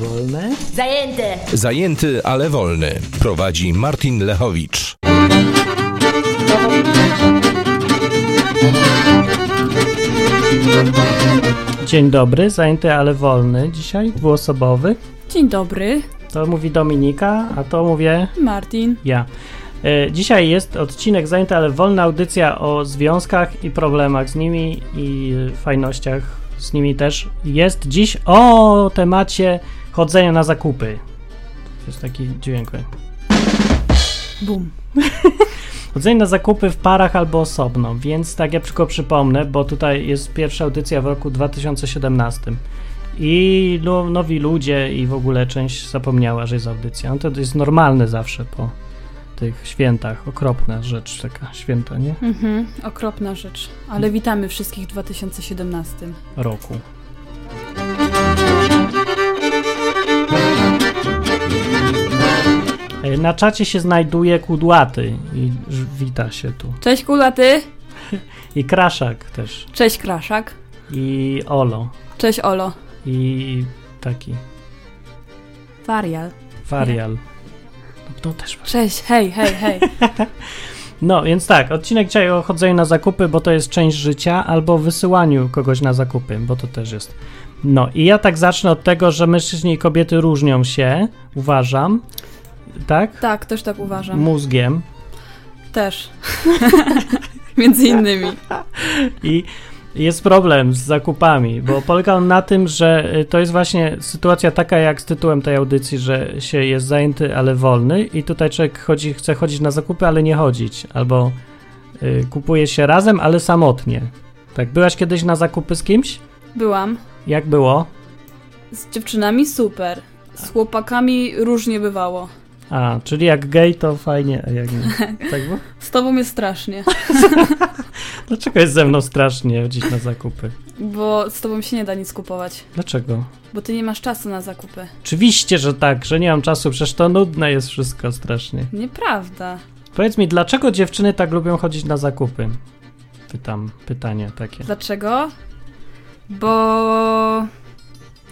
Wolne? Zajęte! Zajęty, ale wolny. Prowadzi Martin Lechowicz. Dzień dobry, zajęty, ale wolny. Dzisiaj dwuosobowy. Dzień dobry, To mówi Dominika, a to mówię Martin. ja. E, Dzisiaj jest odcinek zajęty, ale wolna audycja o związkach i problemach z nimi i fajnościach z nimi też. Jest dziś o temacie chodzenia na zakupy. To jest taki dźwięk. Bum. Chodzenie na zakupy w parach albo osobno, więc tak ja tylko przypomnę, bo tutaj jest pierwsza audycja w roku 2017 i no, nowi ludzie i w ogóle część zapomniała, że jest audycja. No to jest normalne zawsze po tych świętach, okropna rzecz taka, święta, nie? Mhm, okropna rzecz. Ale witamy wszystkich w 2017. Roku. Na czacie się znajduje Kudłaty i wita się tu. Cześć Kulaty. I Kraszak też. Cześć Kraszak. I Olo. Cześć Olo. I taki Warial. Warial. No, to też. Cześć, hej, hej, hej. No, więc tak, odcinek dzisiaj o chodzeniu na zakupy, bo to jest część życia, albo wysyłaniu kogoś na zakupy, bo to też jest. No i ja tak zacznę od tego, że mężczyźni i kobiety różnią się, uważam, tak? Tak, też tak uważam. Mózgiem. Też. Między innymi. I jest problem z zakupami, bo polega on na tym, że y, to jest właśnie sytuacja taka jak z tytułem tej audycji, że się jest zajęty, ale wolny i tutaj człowiek chodzi, chce chodzić na zakupy, ale nie chodzić, albo y, kupuje się razem, ale samotnie. Tak, byłaś kiedyś na zakupy z kimś? Byłam. Jak było? Z dziewczynami super. Z chłopakami różnie bywało. A, czyli jak gej to fajnie, a jak nie. Tak było? Z tobą jest strasznie. Dlaczego jest ze mną strasznie chodzić na zakupy? Bo z tobą się nie da nic kupować. Dlaczego? Bo ty nie masz czasu na zakupy. Oczywiście, że tak, że nie mam czasu, przecież to nudne jest wszystko strasznie. Nieprawda. Powiedz mi, dlaczego dziewczyny tak lubią chodzić na zakupy? Pytam, pytanie takie. Dlaczego? Bo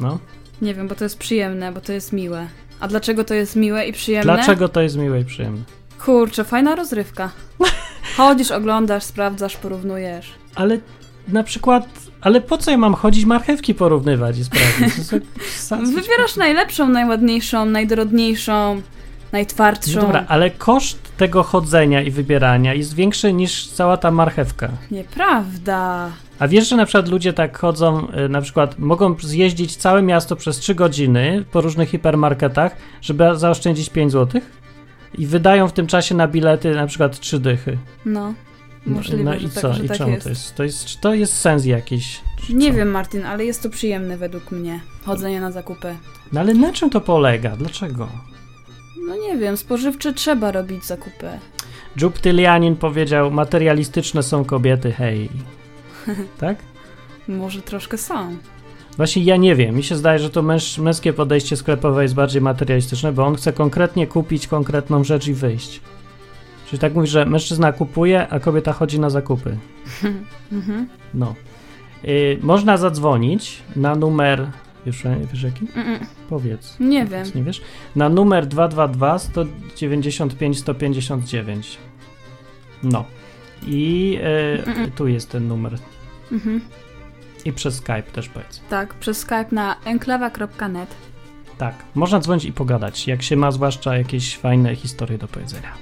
No. Nie wiem, bo to jest przyjemne, bo to jest miłe. A dlaczego to jest miłe i przyjemne? Dlaczego to jest miłe i przyjemne? Kurczę, fajna rozrywka. Chodzisz, oglądasz, sprawdzasz, porównujesz. Ale na przykład, ale po co ja mam chodzić marchewki porównywać i sa- Wybierasz najlepszą, najładniejszą, najdorodniejszą, najtwardszą. No dobra, ale koszt tego chodzenia i wybierania jest większy niż cała ta marchewka. Nieprawda. A wiesz, że na przykład ludzie tak chodzą, y, na przykład mogą zjeździć całe miasto przez 3 godziny po różnych hipermarketach, żeby zaoszczędzić 5 zł? I wydają w tym czasie na bilety na przykład 3 dychy. No, możliwe, no że i tak, co? I tak czemu jest. to jest? To jest? Czy to jest sens jakiś? Nie co? wiem, Martin, ale jest to przyjemne według mnie. Chodzenie na zakupy. No ale na czym to polega? Dlaczego? No nie wiem, spożywcze trzeba robić zakupy. Jup Tylianin powiedział, materialistyczne są kobiety, hej. Tak? Może troszkę są. Właśnie ja nie wiem. Mi się zdaje, że to męż, męskie podejście sklepowe jest bardziej materialistyczne, bo on chce konkretnie kupić konkretną rzecz i wyjść. Czyli tak mówi, że mężczyzna kupuje, a kobieta chodzi na zakupy. Mhm. No. Y, można zadzwonić na numer. Wiesz, wiesz jaki? Mm-mm. Powiedz. Nie wiem. Nie wiesz? Na numer 222 195 159. No. I y, tu jest ten numer. Mhm. I przez Skype też powiedz. Tak, przez Skype na enklawa.net. Tak, można dzwonić i pogadać, jak się ma zwłaszcza jakieś fajne historie do powiedzenia.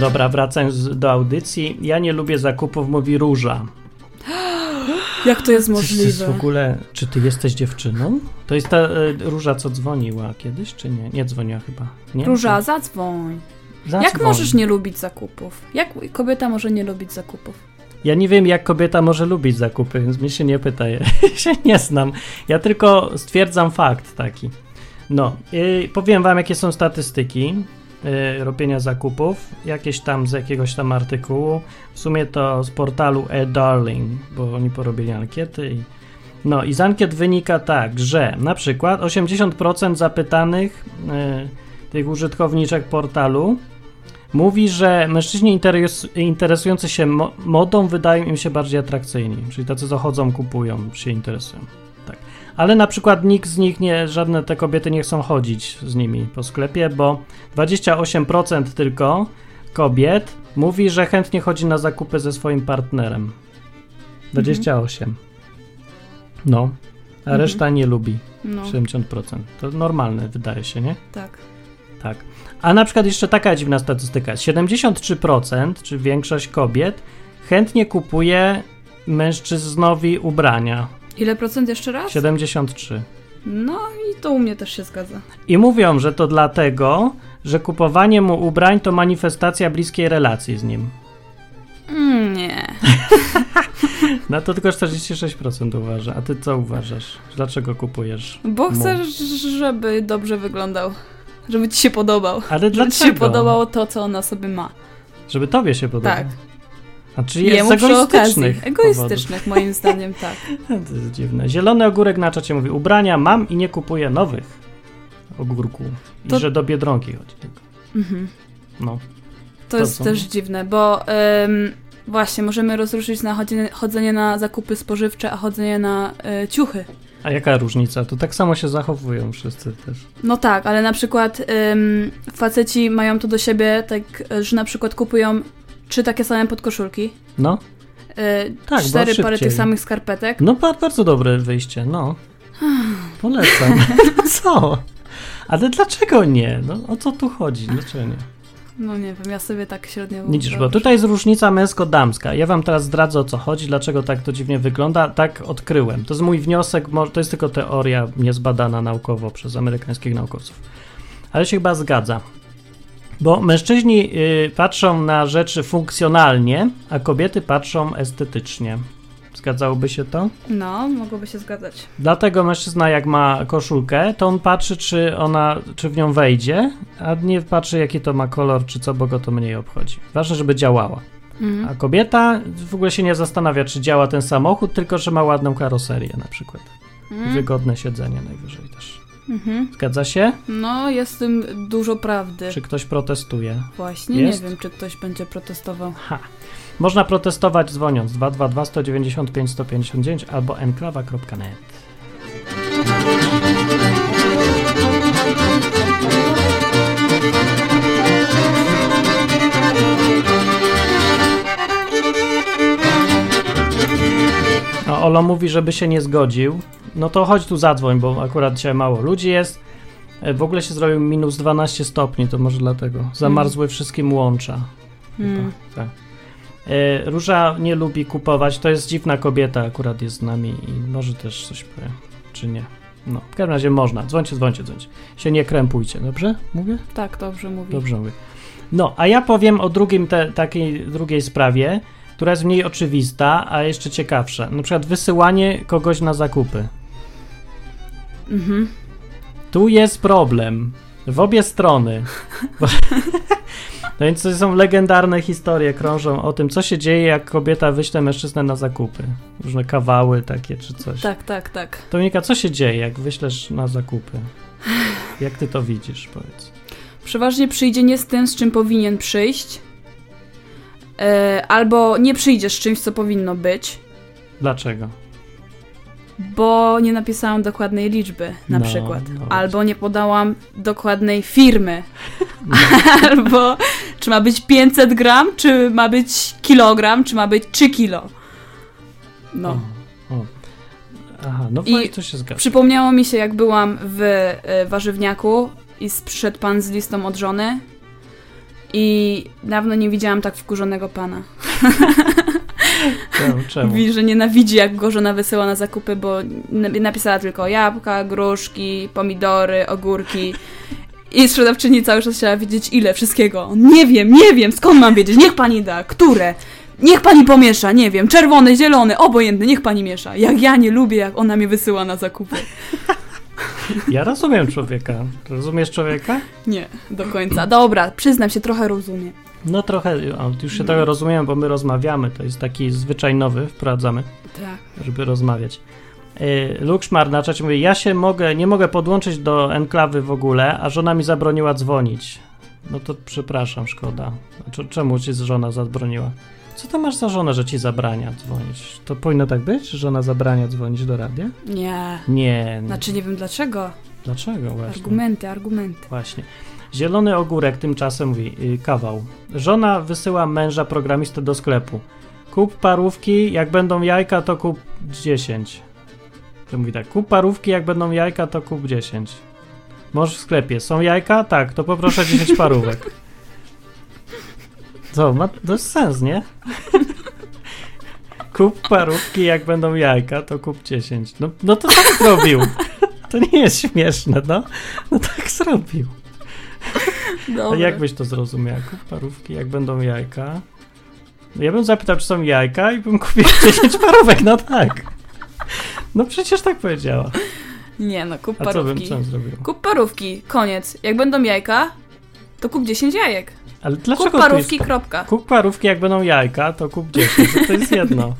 Dobra, wracając do audycji. Ja nie lubię zakupów, mówi Róża. Jak to jest możliwe? w ogóle, czy ty jesteś dziewczyną? To jest ta e, Róża, co dzwoniła kiedyś, czy nie? Nie dzwoniła chyba. Nie? Róża, zadzwoń. Zadzwoń. Jak możesz nie lubić zakupów? Jak kobieta może nie lubić zakupów? Ja nie wiem, jak kobieta może lubić zakupy, więc mnie się nie pytaj. się nie znam. Ja tylko stwierdzam fakt taki. No, i powiem wam, jakie są statystyki y, robienia zakupów. Jakieś tam z jakiegoś tam artykułu. W sumie to z portalu eDarling, bo oni porobili ankiety i No i z ankiet wynika tak, że na przykład 80% zapytanych e, tych użytkowniczek portalu mówi, że mężczyźni interes, interesujący się mo modą wydają im się bardziej atrakcyjni, czyli tacy co chodzą, kupują, się interesują. Ale na przykład nikt z nich nie, żadne te kobiety nie chcą chodzić z nimi po sklepie, bo 28% tylko kobiet mówi, że chętnie chodzi na zakupy ze swoim partnerem. 28. No, a Mhm. reszta nie lubi. No, 70%. To normalne, wydaje się, nie? tak. Tak. A na przykład jeszcze taka dziwna statystyka. 73%, czy większość kobiet, chętnie kupuje mężczyznowi ubrania. Ile procent jeszcze raz? 73. No i to u mnie też się zgadza. I mówią, że to dlatego, że kupowanie mu ubrań to manifestacja bliskiej relacji z nim. Mm, nie. No to tylko 46% uważa. A ty co uważasz? Dlaczego kupujesz? Bo mu? chcesz, żeby dobrze wyglądał. Żeby ci się podobał. Ale Żeby ci dlaczego? się podobało to, co ona sobie ma. Żeby tobie się podobało. Tak. A czy jest Jemu z okazji. egoistycznych powodów? Egoistycznych, moim zdaniem, tak. To jest dziwne. Zielony ogórek na czacie mówi: Ubrania mam i nie kupuję nowych ogórku. I To- że do biedronki chodzi. Mhm. No. To To jest co? też dziwne, bo ym, właśnie możemy rozróżnić na chodzenie, chodzenie na zakupy spożywcze, a chodzenie na y, ciuchy. A jaka różnica? To tak samo się zachowują wszyscy też. No tak, ale na przykład ym, faceci mają to do siebie, tak, że na przykład kupują trzy takie same podkoszulki, No, y, Tak, cztery pary tych samych skarpetek. no ba- bardzo dobre wyjście, no. Polecam. co? Ale dlaczego nie? No o co tu chodzi? Dlaczego nie? No nie wiem, ja sobie tak średnio Widzisz, bo tutaj jest różnica męsko-damska. Ja wam teraz zdradzę o co chodzi, dlaczego tak to dziwnie wygląda. Tak odkryłem. To jest mój wniosek, to jest tylko teoria niezbadana naukowo przez amerykańskich naukowców. Ale się chyba zgadza. Bo mężczyźni y, patrzą na rzeczy funkcjonalnie, a kobiety patrzą estetycznie. Zgadzałoby się to? No, mogłoby się zgadzać. Dlatego mężczyzna jak ma koszulkę, to on patrzy, czy ona, czy w nią wejdzie, a nie patrzy, jaki to ma kolor, czy co, bo go to mniej obchodzi. Ważne, żeby działała. Mhm. A kobieta w ogóle się nie zastanawia, czy działa ten samochód, tylko że ma ładną karoserię na przykład. Mhm. wygodne siedzenie najwyżej też. Mhm. Zgadza się? No, jest w tym dużo prawdy. Czy ktoś protestuje? Właśnie Jest? nie wiem, czy ktoś będzie protestował. Ha. Można protestować dzwoniąc 222 195 159 albo enklawa.net. Olo mówi, żeby się nie zgodził. No to chodź tu zadzwoń, bo akurat dzisiaj mało ludzi jest. E, W ogóle się zrobił minus 12 stopni, to może dlatego. Zamarzły wszystkim łącza. Mm. tak. E, Róża nie lubi kupować, to jest dziwna kobieta, akurat jest z nami i może też coś powie, czy nie. No, w każdym razie można. Dzwońcie, dzwońcie, dzwońcie. Się nie krępujcie, dobrze? Mówię? Tak, dobrze mówi. Dobrze mówię. No, a ja powiem o drugim te, takiej drugiej sprawie, która jest mniej oczywista, a jeszcze ciekawsza. Na przykład wysyłanie kogoś na zakupy. Mhm. Tu jest problem. W obie strony. Bo, no więc to są legendarne historie, krążą o tym, co się dzieje, jak kobieta wyśle mężczyznę na zakupy. Różne kawały takie czy coś. Tak, tak, tak. Dominika, co się dzieje, jak wyślesz na zakupy? Jak ty to widzisz, powiedz? Przeważnie przyjdzie nie z tym, z czym powinien przyjść. E, albo nie przyjdzie z czymś, co powinno być, Dlaczego? bo nie napisałam dokładnej liczby, na No, przykład. no albo nie podałam dokładnej firmy. albo czy ma być 500 gram, czy ma być kilogram, czy ma być 3 kilo. No. O, o. Aha, no I fajnie, to się zgadza. Przypomniało mi się, jak byłam w e, warzywniaku i przyszedł pan z listą od żony i dawno nie widziałam tak wkurzonego pana. Czemu? Czemu? Mówi, że nienawidzi, jak go żona wysyła na zakupy, bo napisała tylko jabłka, gruszki, pomidory, ogórki. I sprzedawczyni cały czas chciała wiedzieć ile wszystkiego. Nie wiem, nie wiem, skąd mam wiedzieć? Niech pani da, które? Niech pani pomiesza, nie wiem, czerwony, zielony, obojętny, niech pani miesza. Jak ja nie lubię, jak ona mnie wysyła na zakupy. Ja rozumiem człowieka. Rozumiesz człowieka? Nie, do końca. Dobra, przyznam się, trochę rozumiem. No trochę, już się No. trochę rozumiem, bo my rozmawiamy. To jest taki zwyczaj nowy, wprowadzamy, Tak. żeby rozmawiać. y, Lukszmar na czacie mówi, ja się mogę, nie mogę podłączyć do enklawy w ogóle, a żona mi zabroniła dzwonić. No to przepraszam, szkoda. Czemu ci żona zabroniła? Co to masz za żonę, że ci zabrania dzwonić? To powinno tak być, że żona zabrania dzwonić do radia? Nie. Nie. nie. Znaczy nie wiem dlaczego. Dlaczego właśnie? Argumenty, argumenty. Właśnie. Zielony ogórek tymczasem mówi, yy, kawał. Żona wysyła męża programistę do sklepu. Kup parówki, jak będą jajka, to kup 10. To mówi tak, kup parówki, jak będą jajka, to kup 10. Możesz w sklepie. Są jajka? Tak, to poproszę 10 parówek. Co, ma jest sens, nie? kup parówki, jak będą jajka, to kup 10. No, no to tak zrobił. To nie jest śmieszne, no. No tak zrobił. A Dobra. jak byś to zrozumiał? Kup parówki, jak będą jajka. No Ja bym zapytał, czy są jajka i bym kupił 10 parówek, no tak. No przecież tak powiedziała. Nie no, kup A co bym parówki. co zrobił? Kup parówki, koniec. Jak będą jajka, to kup 10 jajek. Ale dlaczego Kup parówki, jest... kropka. Kup parówki, jak będą jajka, to kup 10. To, to jest jedno.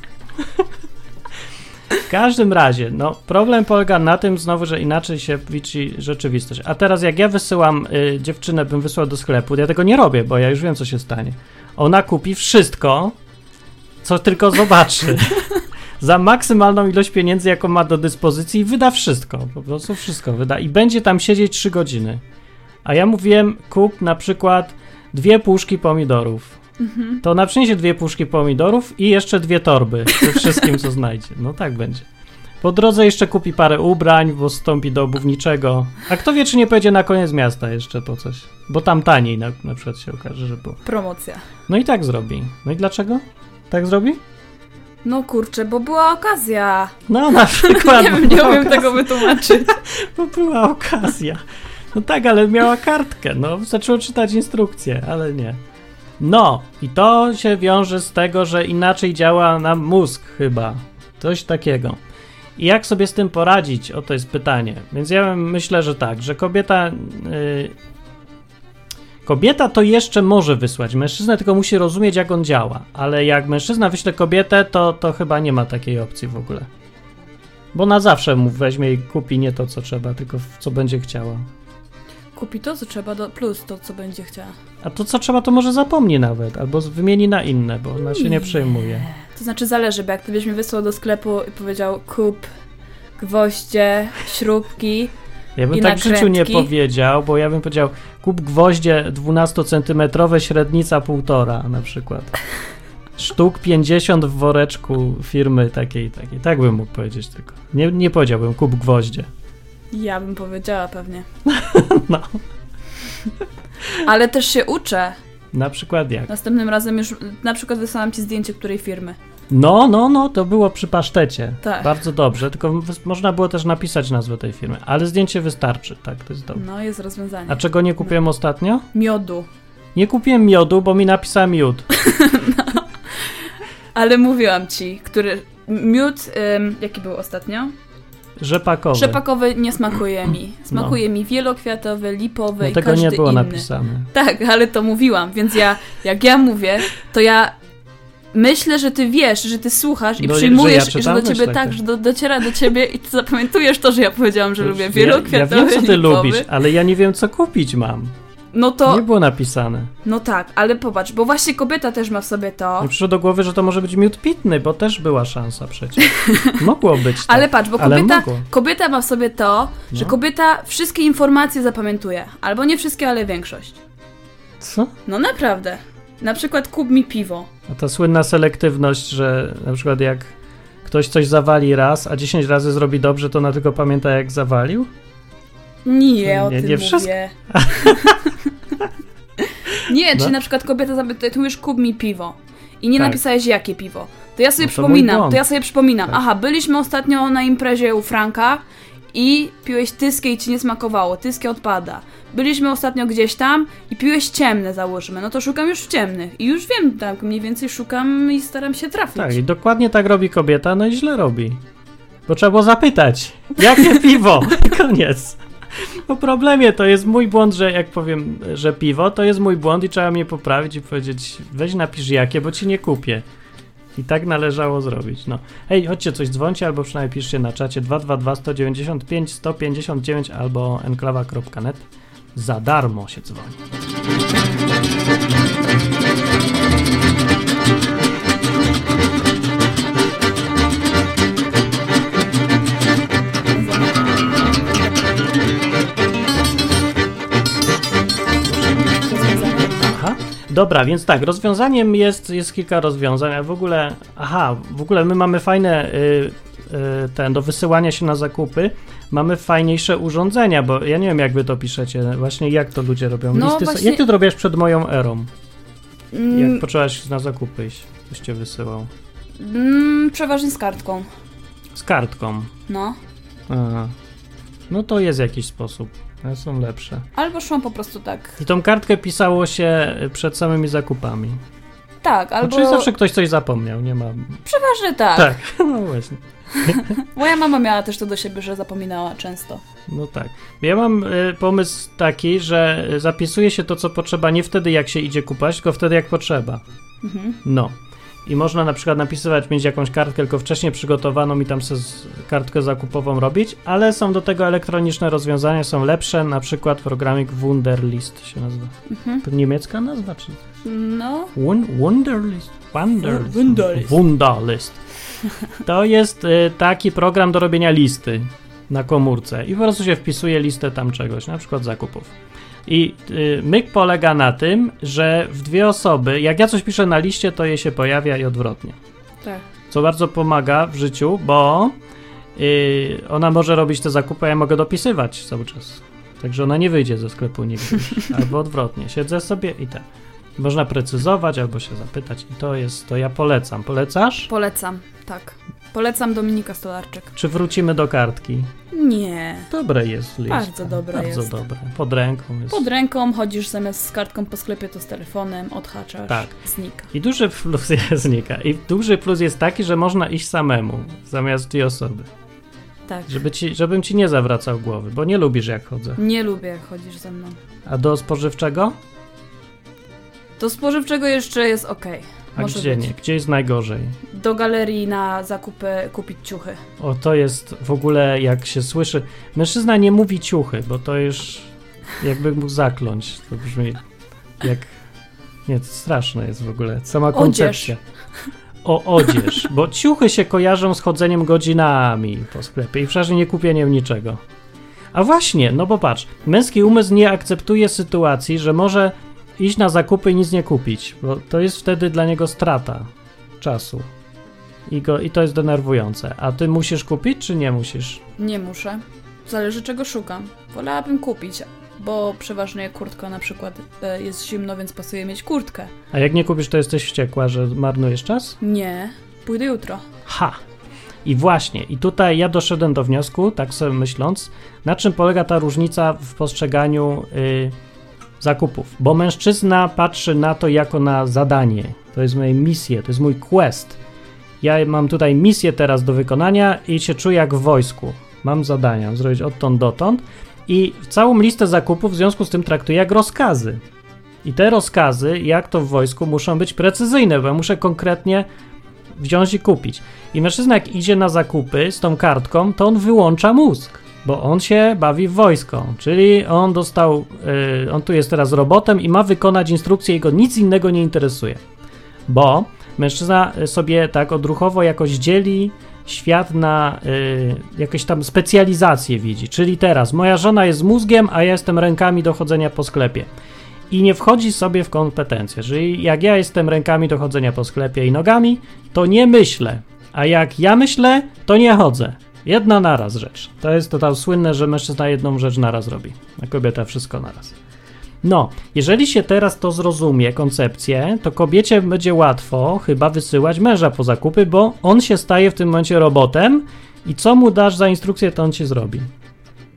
W każdym razie, no problem polega na tym znowu, że inaczej się liczy rzeczywistość. A teraz jak ja wysyłam y, dziewczynę, bym wysłał do sklepu, ja tego nie robię, bo ja już wiem, co się stanie. Ona kupi wszystko, co tylko zobaczy. Za maksymalną ilość pieniędzy, jaką ma do dyspozycji i wyda wszystko. Po prostu wszystko wyda. I będzie tam siedzieć 3 godziny. A ja mówiłem, kup na przykład dwie puszki pomidorów. To ona przyniesie dwie puszki pomidorów i jeszcze dwie torby ze wszystkim, co znajdzie. No tak będzie. Po drodze jeszcze kupi parę ubrań, bo wstąpi do obuwniczego. A kto wie, czy nie pojedzie na koniec miasta jeszcze po coś. Bo tam taniej na, na przykład się okaże, że było. Promocja. No i tak zrobi. No i dlaczego? Tak zrobi? No kurczę, bo była okazja. No na przykład. nie nie umiem okazja, tego wytłumaczyć. Bo była okazja. No tak, ale miała kartkę. No, zaczęło czytać instrukcję, ale nie. No, i to się wiąże z tego, że inaczej działa nam mózg chyba. Coś takiego. I jak sobie z tym poradzić? O to jest pytanie. Więc ja myślę, że tak, że kobieta. Yy, kobieta to jeszcze może wysłać mężczyznę, tylko musi rozumieć, jak on działa. Ale jak mężczyzna wyśle kobietę, to, to chyba nie ma takiej opcji w ogóle. Bo na zawsze mu weźmie i kupi nie to, co trzeba, tylko co będzie chciała. Kupi to, co trzeba, do, plus to, co będzie chciała. A to, co trzeba, to może zapomni nawet, albo wymieni na inne, bo ona się nie przejmuje. To znaczy zależy, bo jak ty byś mi wysłał do sklepu i powiedział kup gwoździe, śrubki, Ja bym I tak w życiu nie nakrętki. powiedział, bo ja bym powiedział, kup gwoździe 12-centymetrowe, średnica półtora na przykład. Sztuk 50 w woreczku firmy takiej takiej. Tak bym mógł powiedzieć tylko. Nie, nie powiedziałbym, kup gwoździe. Ja bym powiedziała pewnie. No. Ale też się uczę. Na przykład jak? Następnym razem już na przykład wysłałam ci zdjęcie której firmy. No, no, no, to było przy pasztecie. Tak. Bardzo dobrze, tylko można było też napisać nazwę tej firmy, ale zdjęcie wystarczy, tak, to jest dobre. No, jest rozwiązanie. A czego nie kupiłem ostatnio? Miodu. Nie kupiłem miodu, bo mi napisała miód. Ale mówiłam ci, który... Miód, ym, jaki był ostatnio? Rzepakowy. Rzepakowy nie smakuje mi. Smakuje mi wielokwiatowy, lipowy No i tego każdy nie było inny. napisane. Tak, ale to mówiłam, więc ja, jak ja mówię, to ja myślę, że ty wiesz, że ty słuchasz i No, że przyjmujesz, ja i że do ciebie tak, tak. że do, dociera do ciebie i ty zapamiętujesz to, że ja powiedziałam, że lubię Ja, ja wielokwiatowy, wiem, co ty lipowy. lubisz, ale ja nie wiem, co kupić mam. No to, Nie było napisane. no tak, ale popatrz, bo właśnie kobieta też ma w sobie to. Mi przyszło do głowy, że to może być miód pitny, bo też była szansa przecież. Mogło być tak. Ale patrz, bo kobieta, kobieta ma w sobie to, że No. kobieta wszystkie informacje zapamiętuje. Albo nie wszystkie, ale większość. Co? No naprawdę. Na przykład kup mi piwo. A ta słynna selektywność, że na przykład jak ktoś coś zawali raz, a 10 razy zrobi dobrze, to ona tylko pamięta, jak zawalił? Nie, o Nie, tym nie wszystko. mówię. nie, No. czy na przykład kobieta zapyta, tu już kup mi piwo. I nie Tak. napisałeś jakie piwo. To ja sobie No to przypominam, to ja sobie przypominam. Tak. Aha, byliśmy ostatnio na imprezie u Franka i piłeś tyskie i ci nie smakowało. Tyskie odpada. Byliśmy ostatnio gdzieś tam i piłeś ciemne, załóżmy. No to szukam już w ciemnych. I już wiem, tak mniej więcej szukam i staram się trafić. Tak, i dokładnie tak robi kobieta, no i źle robi. Bo trzeba było zapytać, jakie piwo? Koniec. Po problemie to jest mój błąd, że jak powiem, że piwo, to jest mój błąd i trzeba mnie poprawić i powiedzieć, weź napisz jakie, bo ci nie kupię. I tak należało zrobić. No. Hej, chodźcie coś dzwońcie, albo przynajmniej piszcie na czacie 222 195 159 albo enklawa.net. Za darmo się dzwoni. Dobra, więc tak, rozwiązaniem jest, jest kilka rozwiązań, a w ogóle, aha, w ogóle my mamy fajne, y, y, ten, do wysyłania się na zakupy, mamy fajniejsze urządzenia, bo ja nie wiem, jak wy to piszecie, właśnie jak to ludzie robią. No Listy, właśnie- Jak ty to robisz przed moją erą? Mm, Jak poczęłaś na zakupy iść, ktoś cię wysyłał? mm, przeważnie z kartką. Z kartką. No. Aha. No to jest jakiś sposób, one są lepsze. Albo szłam po prostu tak. I tą kartkę pisało się przed samymi zakupami. Tak, albo. Albo... Czyli zawsze ktoś coś zapomniał, nie ma... Przeważnie tak. Tak, no właśnie. Moja mama miała też to do siebie, że zapominała często. No tak. Ja mam y, pomysł taki, że zapisuje się to, co potrzeba nie wtedy, jak się idzie kupać, tylko wtedy, jak potrzeba. Mhm. No. I można na przykład napisywać, mieć jakąś kartkę, tylko wcześniej przygotowaną i tam sobie kartkę zakupową robić, ale są do tego elektroniczne rozwiązania, są lepsze, na przykład programik Wunderlist się nazywa. Mhm. To niemiecka nazwa, czy No. Wun Wunderlist? Wunderlist. Wunderlist. Wunderlist. To jest y, taki program do robienia listy na komórce i po prostu się wpisuje listę tam czegoś, na przykład zakupów. I y, myk polega na tym, że w dwie osoby, jak ja coś piszę na liście, to je się pojawia i odwrotnie. Tak. Co bardzo pomaga w życiu, bo y, ona może robić te zakupy, a ja mogę dopisywać cały czas. Także ona nie wyjdzie ze sklepu nigdy. Albo odwrotnie. Siedzę sobie i tak. Można precyzować albo się zapytać. I to jest, to ja polecam. Polecasz? Polecam, tak. Polecam Dominika Stolarczyk. Czy wrócimy do kartki? Nie. Dobre jest list. Bardzo dobre Bardzo jest. dobre. Pod ręką jest. Pod ręką chodzisz zamiast z kartką po sklepie, to z telefonem, odhaczasz, Tak. znika. I duży plus jest, znika. I duży plus jest taki, że można iść samemu, zamiast dwie osoby. Tak. Żeby ci, żebym ci nie zawracał głowy, bo nie lubisz jak chodzę. Nie lubię, jak chodzisz ze mną. A do spożywczego? Do spożywczego jeszcze jest ok. A Może gdzie być. nie? Gdzie jest najgorzej? Do galerii na zakupy kupić ciuchy. O, to jest w ogóle, jak się słyszy. Mężczyzna nie mówi ciuchy, bo to już jakby mógł zakląć. To brzmi jak. Nie, to straszne jest w ogóle. Sama Odzież. koncepcja. O odzież, bo ciuchy się kojarzą z chodzeniem godzinami po sklepie i przecież nie kupieniem niczego. A właśnie, no bo patrz, męski umysł nie akceptuje sytuacji, że może iść na zakupy i nic nie kupić, bo to jest wtedy dla niego strata czasu. I, go, I to jest denerwujące. A ty musisz kupić, czy nie musisz? Nie muszę. Zależy czego szukam. Wolałabym kupić, bo przeważnie kurtka na przykład e, jest zimno, więc pasuje mieć kurtkę. A jak nie kupisz, to jesteś wściekła, że marnujesz czas? Nie, pójdę jutro. Ha! I właśnie, i tutaj ja doszedłem do wniosku, tak sobie myśląc, na czym polega ta różnica w postrzeganiu y, zakupów. Bo mężczyzna patrzy na to jako na zadanie. To jest moje misje, to jest mój quest. Ja mam tutaj misję teraz do wykonania i się czuję jak w wojsku. Mam zadania, zrobić odtąd dotąd i całą listę zakupów w związku z tym traktuję jak rozkazy. I te rozkazy, jak to w wojsku, muszą być precyzyjne, bo ja muszę konkretnie wziąć i kupić. I mężczyzna, jak idzie na zakupy z tą kartką, to on wyłącza mózg, bo on się bawi w wojsko. Czyli on dostał, yy, on tu jest teraz robotem i ma wykonać instrukcję, i go nic innego nie interesuje. Bo mężczyzna sobie tak odruchowo jakoś dzieli świat na y, jakieś tam specjalizacje widzi. Czyli teraz moja żona jest mózgiem, a ja jestem rękami do chodzenia po sklepie. I nie wchodzi sobie w kompetencje. Czyli jak ja jestem rękami do chodzenia po sklepie i nogami, to nie myślę. A jak ja myślę, to nie chodzę. Jedna naraz rzecz. To jest to tam słynne, że mężczyzna jedną rzecz naraz robi, a kobieta wszystko naraz. No, jeżeli się teraz to zrozumie, koncepcję, to kobiecie będzie łatwo chyba wysyłać męża po zakupy, bo on się staje w tym momencie robotem i co mu dasz za instrukcję, to on ci zrobi.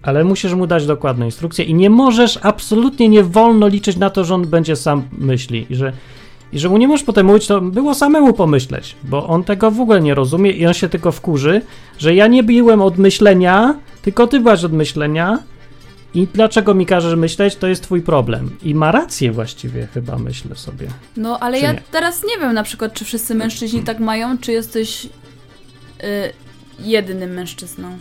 Ale musisz mu dać dokładną instrukcję i nie możesz, absolutnie nie wolno liczyć na to, że on będzie sam myśli i że, i że mu nie możesz potem mówić, to było samemu pomyśleć, bo on tego w ogóle nie rozumie i on się tylko wkurzy, że ja nie biłem od myślenia, tylko ty byłaś od myślenia I dlaczego mi każesz myśleć, to jest twój problem. I ma rację właściwie, chyba myślę sobie. No, ale ja nie? teraz nie wiem na przykład, czy wszyscy mężczyźni tak mają, czy jesteś y, jedynym mężczyzną.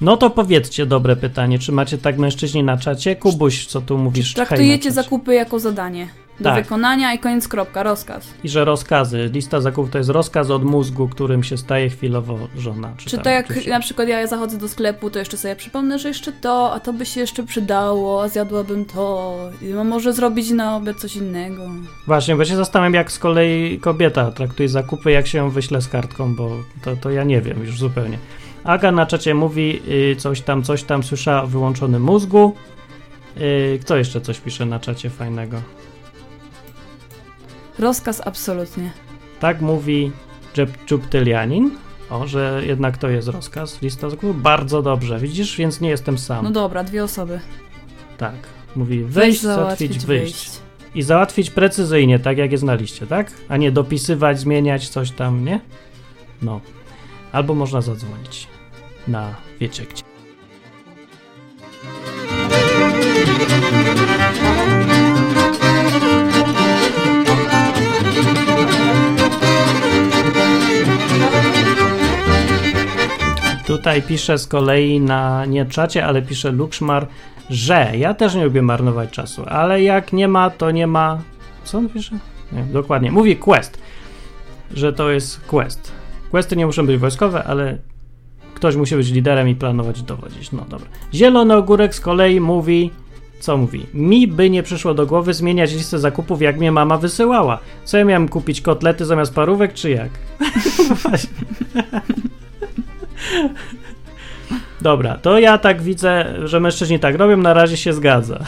No to powiedzcie dobre pytanie, czy macie tak mężczyźni na czacie? Kubuś, co tu mówisz? Czy traktujecie zakupy jako zadanie do Tak. wykonania i koniec kropka, rozkaz. I że rozkazy, lista zakupów to jest rozkaz od mózgu, którym się staje chwilowo żona. Czy, Czy tam to jak ktoś- na przykład ja zachodzę do sklepu, to jeszcze sobie przypomnę, że jeszcze to, a to by się jeszcze przydało, a zjadłabym to, i no może zrobić na obiad coś innego. Właśnie, bo się zastanawiam, jak z kolei kobieta traktuje zakupy, jak się ją wyśle z kartką, bo to, to ja nie wiem już zupełnie. Aga na czacie mówi y, coś tam, coś tam, słysza o wyłączonym mózgu. Y, kto jeszcze coś pisze na czacie fajnego? Rozkaz absolutnie. Tak mówi Dżubtylianin. O, że jednak to jest rozkaz, lista zakupów. Bardzo dobrze, widzisz, więc nie jestem sam. No dobra, dwie osoby. Tak. Mówi wejść, załatwić, wyjść. I załatwić precyzyjnie, tak jak jest na liście, tak? A nie dopisywać, zmieniać coś tam, nie? No. Albo można zadzwonić na wiecie gdzie. Tutaj pisze z kolei na nie czacie, ale pisze Lukszmar, że ja też nie lubię marnować czasu, ale jak nie ma, to nie ma. Co on pisze? Nie, dokładnie. Mówi quest, że to jest quest. Questy nie muszą być wojskowe, ale ktoś musi być liderem i planować i dowodzić. No dobra. Zielony ogórek z kolei mówi. Co mówi? Mi by nie przyszło do głowy zmieniać listę zakupów, jak mnie mama wysyłała. Co ja miałem kupić? Kotlety zamiast parówek, czy jak? Dobra, to ja tak widzę, że mężczyźni tak robią, na razie się zgadza.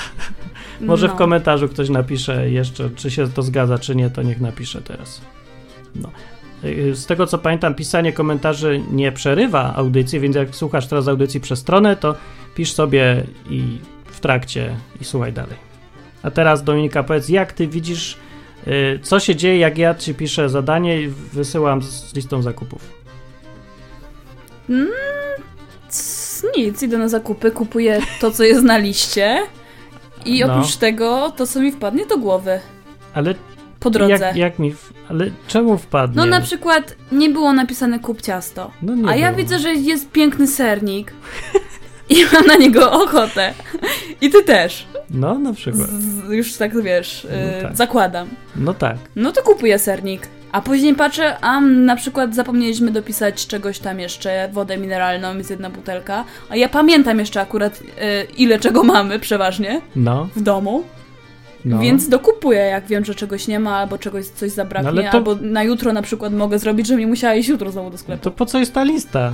Może w No. komentarzu ktoś napisze jeszcze, czy się to zgadza, czy nie, to niech napisze teraz. No. Y, Z tego co pamiętam, pisanie komentarzy nie przerywa audycji, więc jak słuchasz teraz audycji przez stronę, to pisz sobie i w trakcie i słuchaj dalej. A teraz Dominika, powiedz, jak ty widzisz, y, co się dzieje, jak ja ci piszę zadanie i wysyłam z listą zakupów? Mm, nic, idę na zakupy, kupuję to, co jest na liście. I No. oprócz tego, to co mi wpadnie do głowy Ale po drodze. jak, jak mi. W... Ale czemu wpadnie? No na przykład nie było napisane kup ciasto. No nie A ja było. widzę, że jest piękny sernik. I mam na niego ochotę. I ty też. No na przykład. Z, już tak wiesz, No y, tak. zakładam. No tak. No to kupuję sernik. A później patrzę, a na przykład zapomnieliśmy dopisać czegoś tam jeszcze, wodę mineralną, jest jedna butelka. A ja pamiętam jeszcze akurat y, ile czego mamy przeważnie No, w domu. no. Więc dokupuję, jak wiem, że czegoś nie ma, albo czegoś coś zabraknie, No to- albo na jutro na przykład mogę zrobić, że nie musiała iść jutro znowu do sklepu. To po co jest ta lista?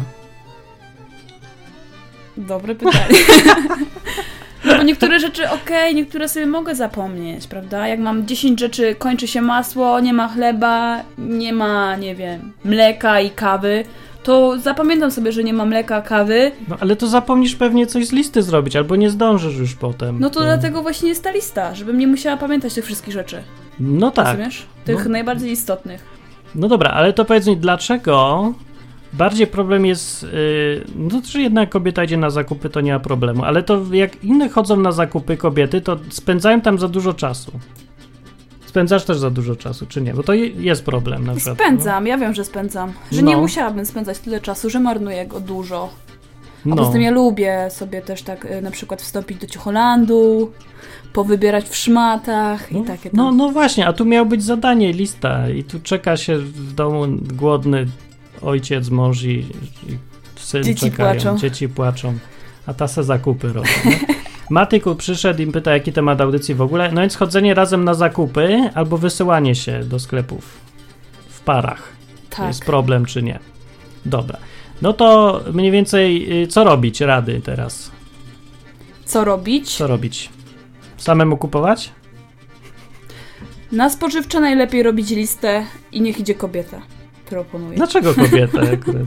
Dobre pytanie. No bo niektóre rzeczy okej, niektóre sobie mogę zapomnieć, prawda? Jak mam 10 rzeczy, kończy się masło, nie ma chleba, nie ma, nie wiem, mleka i kawy, to zapamiętam sobie, że nie ma mleka, kawy, No ale to zapomnisz pewnie coś z listy zrobić, albo nie zdążysz już potem. no to dlatego właśnie jest ta lista, żebym nie musiała pamiętać tych wszystkich rzeczy. No tak. Rozumiesz? Tych No. najbardziej istotnych. No dobra, ale to powiedz mi, dlaczego bardziej problem jest, yy, no że jednak kobieta idzie na zakupy, to nie ma problemu, ale to jak inne chodzą na zakupy kobiety, to spędzają tam za dużo czasu. Spędzasz też za dużo czasu, czy nie? Bo to je- jest problem na przykład. Spędzam, ja wiem, że spędzam. Że No. nie musiałabym spędzać tyle czasu, że marnuję go dużo. A No. poza tym ja lubię sobie też tak y, na przykład wstąpić do Ciucholandu, powybierać w szmatach i takie tam. No, no właśnie, a tu miało być zadanie, lista i tu czeka się w domu głodny ojciec, mąż i, i syn Dzieci czekają, płaczą. dzieci płaczą, a ta se zakupy robi. Matyku przyszedł i pyta, jaki temat audycji w ogóle. No więc chodzenie razem na zakupy albo wysyłanie się do sklepów w parach. To tak. jest problem, czy nie. Dobra. No to mniej więcej y, co robić, rady teraz? Co robić? Co robić? Samemu kupować? Na spożywcze najlepiej robić listę i niech idzie kobieta. Proponuję. Dlaczego kobieta akurat?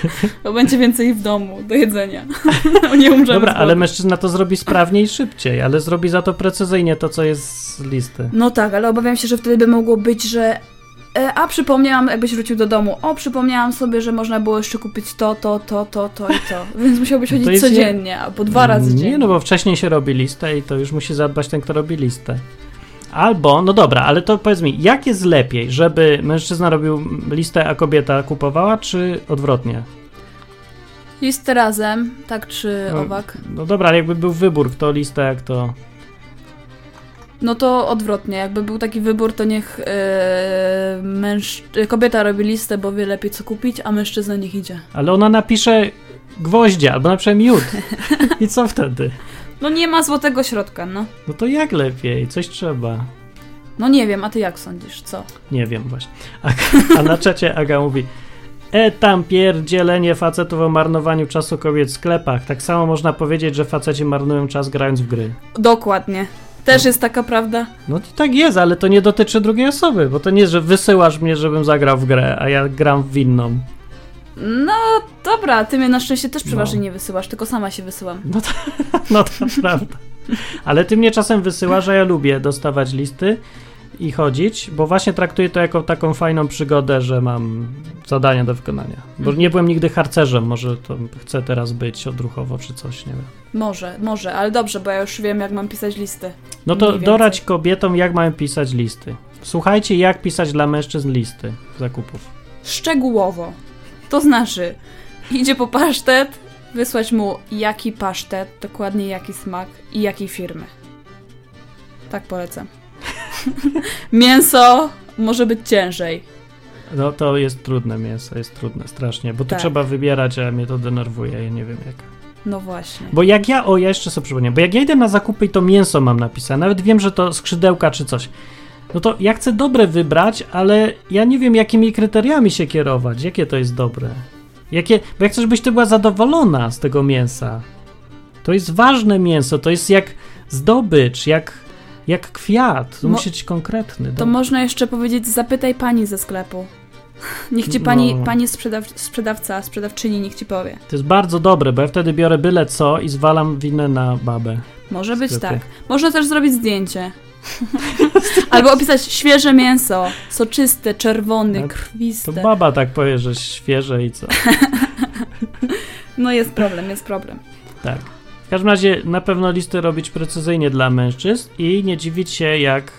Bo będzie więcej w domu do jedzenia. nie umrzemy Dobra, ale mężczyzna to zrobi sprawniej i szybciej, ale zrobi za to precyzyjnie to, co jest z listy. No tak, ale obawiam się, że wtedy by mogło być, że E, A przypomniałam, jakbyś wrócił do domu, o, przypomniałam sobie, że można było jeszcze kupić to, to, to, to, to i to. Więc musiałbyś chodzić codziennie, albo dwa razy dziennie. Nie, no bo wcześniej się robi listę i to już musi zadbać ten, kto robi listę. Albo, no dobra, ale to powiedz mi, jak jest lepiej, żeby mężczyzna robił listę, a kobieta kupowała, czy odwrotnie? Listy razem, tak czy No. owak? No dobra, ale jakby był wybór, kto listę, jak to... No to odwrotnie, jakby był taki wybór, to niech e, męż... e, kobieta robi listę, bo wie lepiej co kupić, a mężczyzna niech idzie. Ale ona napisze gwoździe, albo napisze miód. I co wtedy? No nie ma złotego środka, no. No to jak lepiej? Coś trzeba. No nie wiem, a ty jak sądzisz, co? Nie wiem właśnie. A, a na czacie Aga mówi E tam pierdzielenie facetów o marnowaniu czasu kobiet w sklepach. Tak samo można powiedzieć, że faceci marnują czas grając w gry. Dokładnie. Też jest taka prawda. No to tak jest, ale to nie dotyczy drugiej osoby, bo to nie jest, że wysyłasz mnie, żebym zagrał w grę, a ja gram w inną. No dobra, ty mnie na szczęście też przeważnie No. nie wysyłasz, tylko sama się wysyłam. No to, no to prawda. Ale ty mnie czasem wysyłasz, a ja lubię dostawać listy i chodzić, bo właśnie traktuję to jako taką fajną przygodę, że mam zadania do wykonania. Bo nie byłem nigdy harcerzem, może to chcę teraz być odruchowo czy coś, nie wiem. Może, może, ale dobrze, bo ja już wiem, jak mam pisać listy. No to dorać kobietom, jak mają pisać listy. Słuchajcie, jak pisać dla mężczyzn listy zakupów. Szczegółowo. To znaczy, idzie po pasztet, wysłać mu jaki pasztet, dokładnie jaki smak i jakiej firmy. Tak polecam. Mięso może być ciężej. No to jest trudne mięso, jest trudne strasznie, bo tu Tak. trzeba wybierać, a mnie to denerwuje, ja nie wiem jak. No właśnie. Bo jak ja, o ja jeszcze sobie przypomniałem, bo jak ja idę na zakupy i to mięso mam napisane, nawet wiem, że to skrzydełka czy coś, no to ja chcę dobre wybrać, ale ja nie wiem jakimi kryteriami się kierować, jakie to jest dobre. Jakie, bo ja chcę, żebyś ty była zadowolona z tego mięsa. To jest ważne mięso, to jest jak zdobycz, jak, jak kwiat, to Mo- musi być konkretny. To dobry. można jeszcze powiedzieć, zapytaj pani ze sklepu. Niech ci pani, No. pani sprzedaw, sprzedawca, sprzedawczyni, niech ci powie. To jest bardzo dobre, bo ja wtedy biorę byle co i zwalam winę na babę. Może być tak. Można też zrobić zdjęcie. Albo opisać świeże mięso, soczyste, czerwone, To krwiste. baba tak powie, że świeże i co. No jest problem, jest problem. Tak. W każdym razie na pewno listy robić precyzyjnie dla mężczyzn i nie dziwić się, jak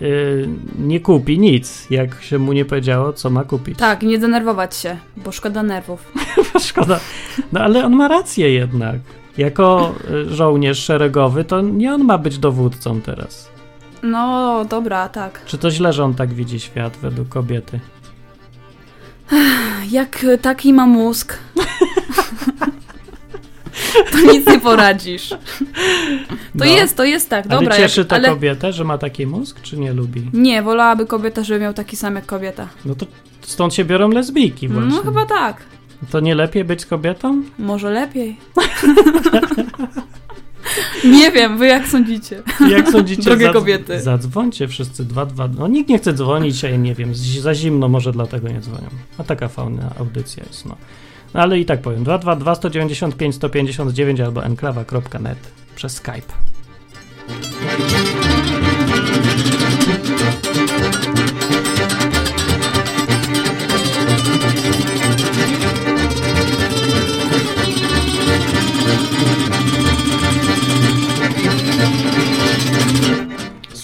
yy, nie kupi nic, jak się mu nie powiedziało, co ma kupić. Tak, nie denerwować się, bo szkoda nerwów. Szkoda. No ale on ma rację jednak. Jako y, żołnierz szeregowy, to nie on ma być dowódcą teraz. No dobra, tak. Czy to źle, że on tak widzi świat według kobiety? Jak taki ma mózg, to nic nie poradzisz. To No. jest, to jest tak, ale dobra. cieszy jak, to ale kobietę, że ma taki mózg, czy nie lubi? nie, wolałaby kobieta, żeby miał taki sam jak kobieta. No to stąd się biorą lesbijki właśnie. No chyba tak. To nie lepiej być kobietą? Może lepiej. nie wiem, wy jak sądzicie? Jak sądzicie, Drogie kobiety. Zadzwońcie wszyscy dwa, dwa. No nikt nie chce dzwonić, a ja nie wiem, za zimno może dlatego nie dzwonią. A taka fauna audycja jest, no. no ale i tak powiem, 222 195 159 albo enklawa.net przez Skype.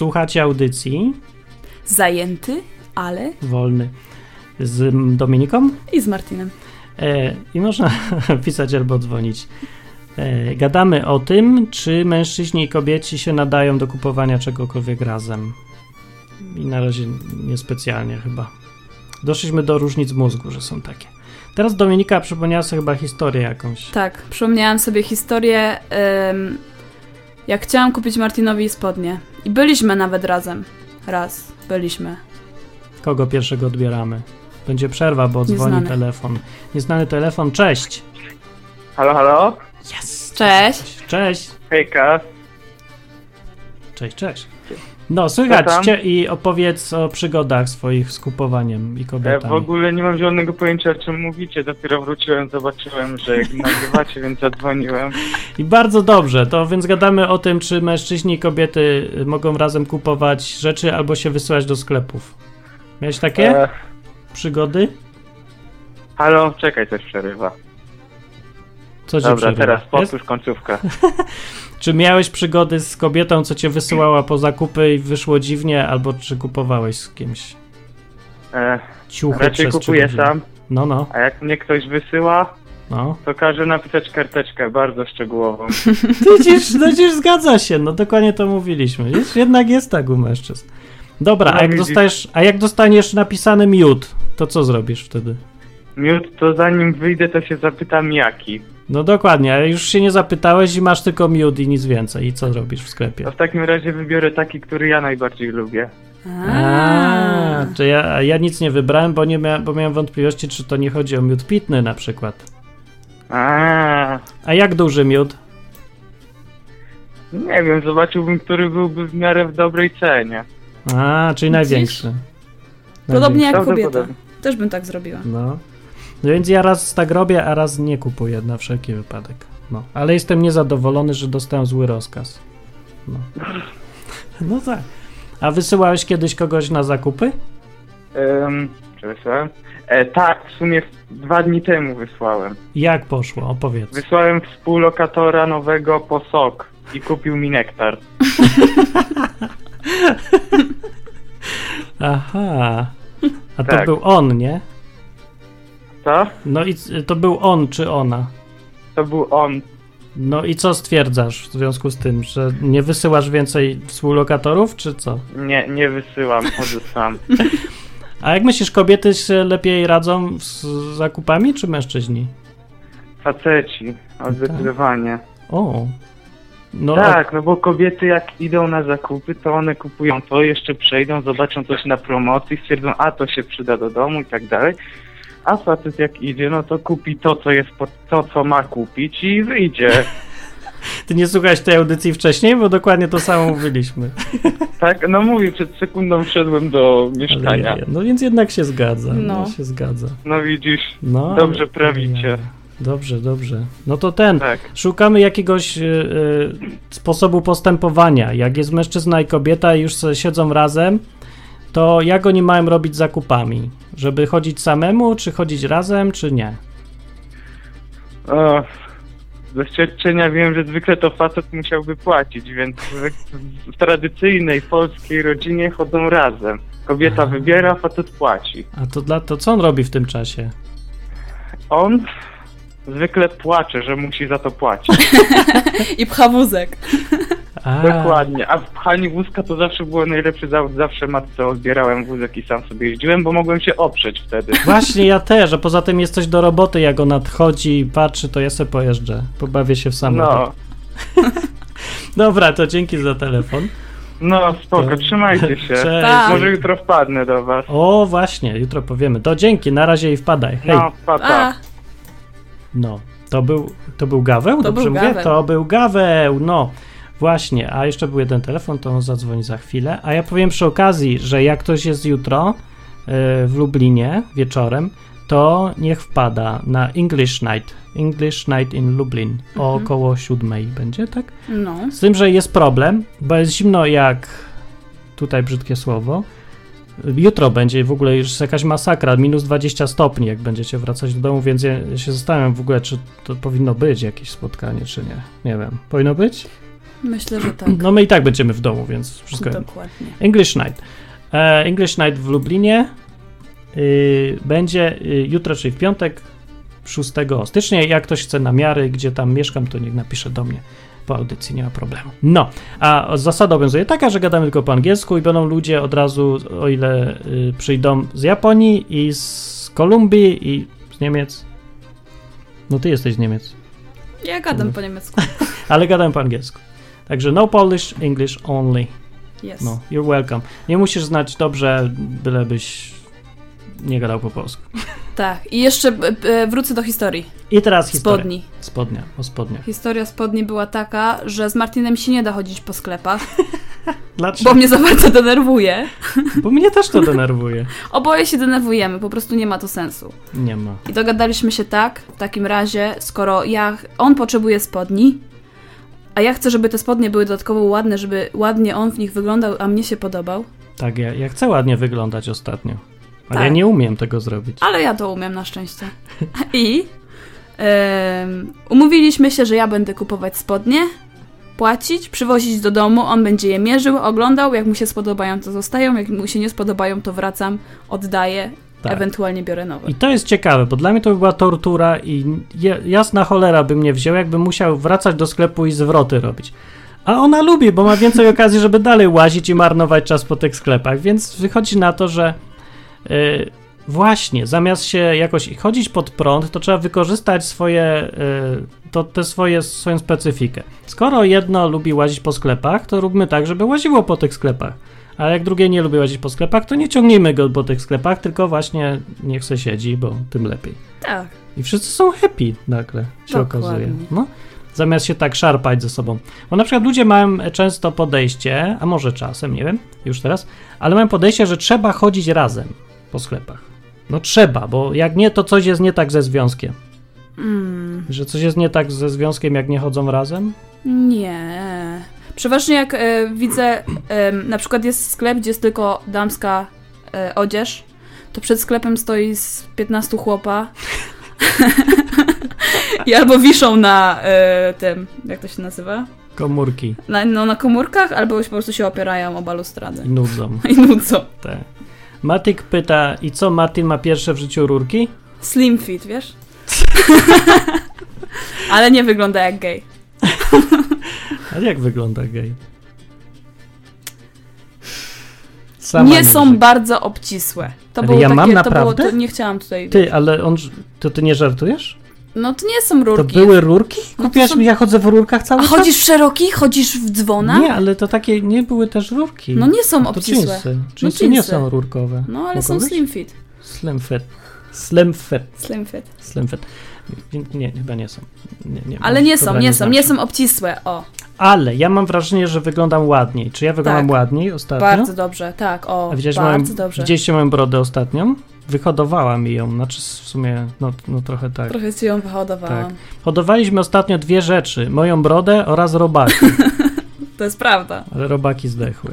Słuchacie audycji Zajęty, ale wolny z Dominiką i z Martinem. e, i można pisać albo dzwonić. E, gadamy o tym, czy mężczyźni i kobieci się nadają do kupowania czegokolwiek razem. I na razie niespecjalnie chyba. Doszliśmy do różnic mózgu, że są takie. Teraz Dominika przypomniała sobie chyba historię jakąś. Tak, przypomniałam sobie historię, jak chciałam kupić Martinowi spodnie. I byliśmy nawet razem. Raz, byliśmy. Kogo pierwszego odbieramy? Będzie przerwa, bo dzwoni Nieznany. telefon. Nieznany telefon, cześć! Halo, halo? Yes! Cześć. Cześć! Hejka. Cześć, cześć. No, słychać tam? cię i opowiedz o przygodach swoich z kupowaniem i kobietami. w ogóle nie mam zielonego pojęcia o czym mówicie. Dopiero wróciłem, zobaczyłem, że jak nagrywacie, więc zadzwoniłem. I bardzo dobrze, to więc gadamy o tym, czy mężczyźni i kobiety mogą razem kupować rzeczy albo się wysyłać do sklepów. Miałeś takie E, przygody? halo, czekaj, coś przerywa. Co Dobra, teraz powtórz końcówkę. Czy miałeś przygody z kobietą, co cię wysyłała po zakupy i wyszło dziwnie, albo czy kupowałeś z kimś E, ciuchy raczej przez kupuję trzy sam, No, no, a jak mnie ktoś wysyła, no. to każę napisać karteczkę bardzo szczegółową. Widzisz, no widzisz, zgadza się, no dokładnie to mówiliśmy. Widzisz, jednak jest tak u mężczyzn. Dobra, No a jak widzisz. dostajesz, a jak dostaniesz napisany miód, to co zrobisz wtedy? Miód, to zanim wyjdę, to się zapytam jaki. No dokładnie, ale już się nie zapytałeś i masz tylko miód i nic więcej. I co robisz w sklepie? To w takim razie wybiorę taki, który ja najbardziej lubię. A, czy ja, ja nic nie wybrałem, bo, nie mia, bo miałem wątpliwości, czy to nie chodzi o miód pitny na przykład. A, A jak duży miód? nie wiem, zobaczyłbym, który byłby w miarę w dobrej cenie. A, czyli Widzisz? największy. Podobnie jak Prawdopodobnie. kobieta. Też bym tak zrobiła. No. No więc ja raz tak robię, a raz nie kupuję na wszelki wypadek. No. Ale jestem niezadowolony, że dostałem zły rozkaz. No. No tak. A wysyłałeś kiedyś kogoś na zakupy? Um, czy wysłałem? E, tak, w sumie dwa dni temu wysłałem. Jak poszło? Opowiedz. Wysłałem współlokatora nowego po sok i kupił mi nektar. Aha. A to Tak. był on, nie? Co? No i to był on czy ona? To był on. No i co stwierdzasz w związku z tym, że nie wysyłasz więcej współlokatorów, czy co? Nie, nie wysyłam, chodzę sam. A jak myślisz, kobiety się lepiej radzą z zakupami, czy mężczyźni? Faceci, o, zdecydowanie. O. No, Tak, no bo kobiety jak idą na zakupy, to one kupują to, jeszcze przejdą, zobaczą coś na promocji, stwierdzą, a to się przyda do domu i tak dalej. A facet jak idzie, no to kupi to, co jest pod, to, co ma kupić i wyjdzie. Ty nie słuchałeś tej audycji wcześniej, bo dokładnie to samo mówiliśmy. Tak, no mówię, przed sekundą wszedłem do Ale mieszkania. nie, no więc jednak się zgadza. No. No. się zgadza. No widzisz, No, Dobrze ale- prawicie. Dobrze, dobrze. No to ten. tak. Szukamy jakiegoś y, y, sposobu postępowania. Jak jest mężczyzna i kobieta i już siedzą razem, to jak oni mają robić zakupami? Żeby chodzić samemu, czy chodzić razem, czy nie? O, z doświadczenia wiem, że zwykle to facet musiałby płacić, więc w, w tradycyjnej polskiej rodzinie chodzą razem. Kobieta Aha. wybiera, facet płaci. A to, dla, to co on robi w tym czasie? On zwykle płacze, że musi za to płacić. I pcha wózek. A, Dokładnie. A w pchaniu wózka to zawsze było najlepszy zawód. Zawsze matce odbierałem wózek i sam sobie jeździłem, bo mogłem się oprzeć wtedy. Właśnie ja też, a poza tym jest coś do roboty, jak on nadchodzi i patrzy, to ja se pojeżdżę. Pobawię się w samochód. No, Dobra, to dzięki za telefon. no spoko, To- trzymajcie się. Cześć. Tak. Może jutro wpadnę do was. O, właśnie, jutro powiemy. To dzięki, na razie i wpadaj. Hej. No, pa, No, to był, to był Gaweł? Dobrze był mówię? Gaweł. To był Gaweł, no. Właśnie, a jeszcze był jeden telefon, to on zadzwoni za chwilę. A ja powiem przy okazji, że jak ktoś jest jutro yy, w Lublinie wieczorem, to niech wpada na English Night. English Night in Lublin. O Mhm. około siódmej będzie, tak? no. Z tym, że jest problem, bo jest zimno jak tutaj brzydkie słowo. Jutro będzie w ogóle już jakaś masakra, minus 20 stopni, jak będziecie wracać do domu, więc ja się zastanawiam w ogóle, czy to powinno być jakieś spotkanie, czy nie. Nie wiem. Powinno być? Myślę, że tak. No my i tak będziemy w domu, więc wszystko jedno. Dokładnie. English Night. E, English Night w Lublinie y, będzie y, jutro, czyli w piątek, 6 stycznia. Jak ktoś chce namiary, gdzie tam mieszkam, to niech napisze do mnie po audycji, nie ma problemu. No, a zasada obowiązuje taka, że gadamy tylko po angielsku i będą ludzie od razu, o ile y, przyjdą z Japonii i z Kolumbii i z Niemiec. No ty jesteś z Niemiec, Ja gadam po niemiecku. ale gadam po angielsku. Także no Polish, English only. Yes. No, you're welcome. Nie musisz znać dobrze, bylebyś nie gadał po polsku. Tak. I jeszcze e, e, wrócę do historii. I teraz historia. Spodni. Spodnia, o spodniach. Historia spodni była taka, że z Martinem się nie da chodzić po sklepach, Dlaczego? bo mnie za bardzo denerwuje. Bo mnie też to denerwuje. Oboje się denerwujemy, po prostu nie ma to sensu. Nie ma. I dogadaliśmy się tak, w takim razie, skoro ja, on potrzebuje spodni, a ja chcę, żeby te spodnie były dodatkowo ładne, żeby ładnie on w nich wyglądał, a mnie się podobał, Tak, ja, ja chcę ładnie wyglądać ostatnio. Ale Tak. ja nie umiem tego zrobić. Ale ja to umiem na szczęście. I em, umówiliśmy się, że ja będę kupować spodnie, płacić, przywozić do domu, on będzie je mierzył, oglądał, jak mu się spodobają, to zostają, jak mu się nie spodobają, to wracam, oddaję, Tak. ewentualnie biorę nowe. I to jest ciekawe, bo dla mnie to by była tortura i jasna cholera by mnie wziął, jakbym musiał wracać do sklepu i zwroty robić. A ona lubi, bo ma więcej okazji, żeby dalej łazić i marnować czas po tych sklepach, więc wychodzi na to, że yy, właśnie, zamiast się jakoś chodzić pod prąd, to trzeba wykorzystać swoje, yy, to, te swoje, swoją specyfikę. Skoro jedno lubi łazić po sklepach, to róbmy tak, żeby łaziło po tych sklepach. A jak drugie nie lubi łazić po sklepach, to nie ciągnijmy go po tych sklepach, tylko właśnie niech se siedzi, bo tym lepiej. Tak. I wszyscy są happy nagle, się Dokładnie. okazuje. No, zamiast się tak szarpać ze sobą. Bo na przykład ludzie mają często podejście, a może czasem, nie wiem, już teraz, ale mają podejście, że trzeba chodzić razem po sklepach. No trzeba, bo jak nie, to coś jest nie tak ze związkiem. Mm, Że coś jest nie tak ze związkiem, jak nie chodzą razem? nie. Przeważnie jak e, widzę, em, na przykład jest sklep, gdzie jest tylko damska e, odzież, to przed sklepem stoi z 15 chłopa i albo wiszą na e, tym, jak to się nazywa? Komórki Na, no, na komórkach, albo po prostu się opierają o balustradę i nudzą. i nudzą. Te. Matik pyta, i co Martin ma pierwsze w życiu rurki? Slim fit, wiesz? Ale nie wygląda jak gej. A jak wygląda gej? Sama nie nie są rzekł. bardzo obcisłe. To Ale było ja takie, mam to naprawdę? Było, to nie chciałam tutaj. Ty, ale on, to ty nie żartujesz? No to nie są To rurki. były rurki? No to Kupiłaś są- mi, ja chodzę w rurkach cały A czas? chodzisz w szerokich? Chodzisz w dzwona? Nie, ale to takie nie były też rurki. No nie są to obcisłe. Jeansy. Jeansy nie jeansy. są rurkowe. No ale Mogą są być? slim fit. Slim fit. Slim fit. Slim fit. Slim fit. Nie, chyba nie są. Nie, nie, Ale nie są, nie są, nie znaczy. są obcisłe. O, Ale ja mam wrażenie, że wyglądam ładniej. Czy ja wyglądam Tak. ładniej ostatnio? bardzo dobrze, tak, o, widziałeś bardzo moją, dobrze. Widzieliście moją brodę ostatnią? Wyhodowała mi ją, znaczy w sumie, no, no trochę tak. Trochę ci ją wyhodowałam. Tak. Hodowaliśmy ostatnio dwie rzeczy. Moją brodę oraz robaki. To jest prawda. Ale robaki zdechły.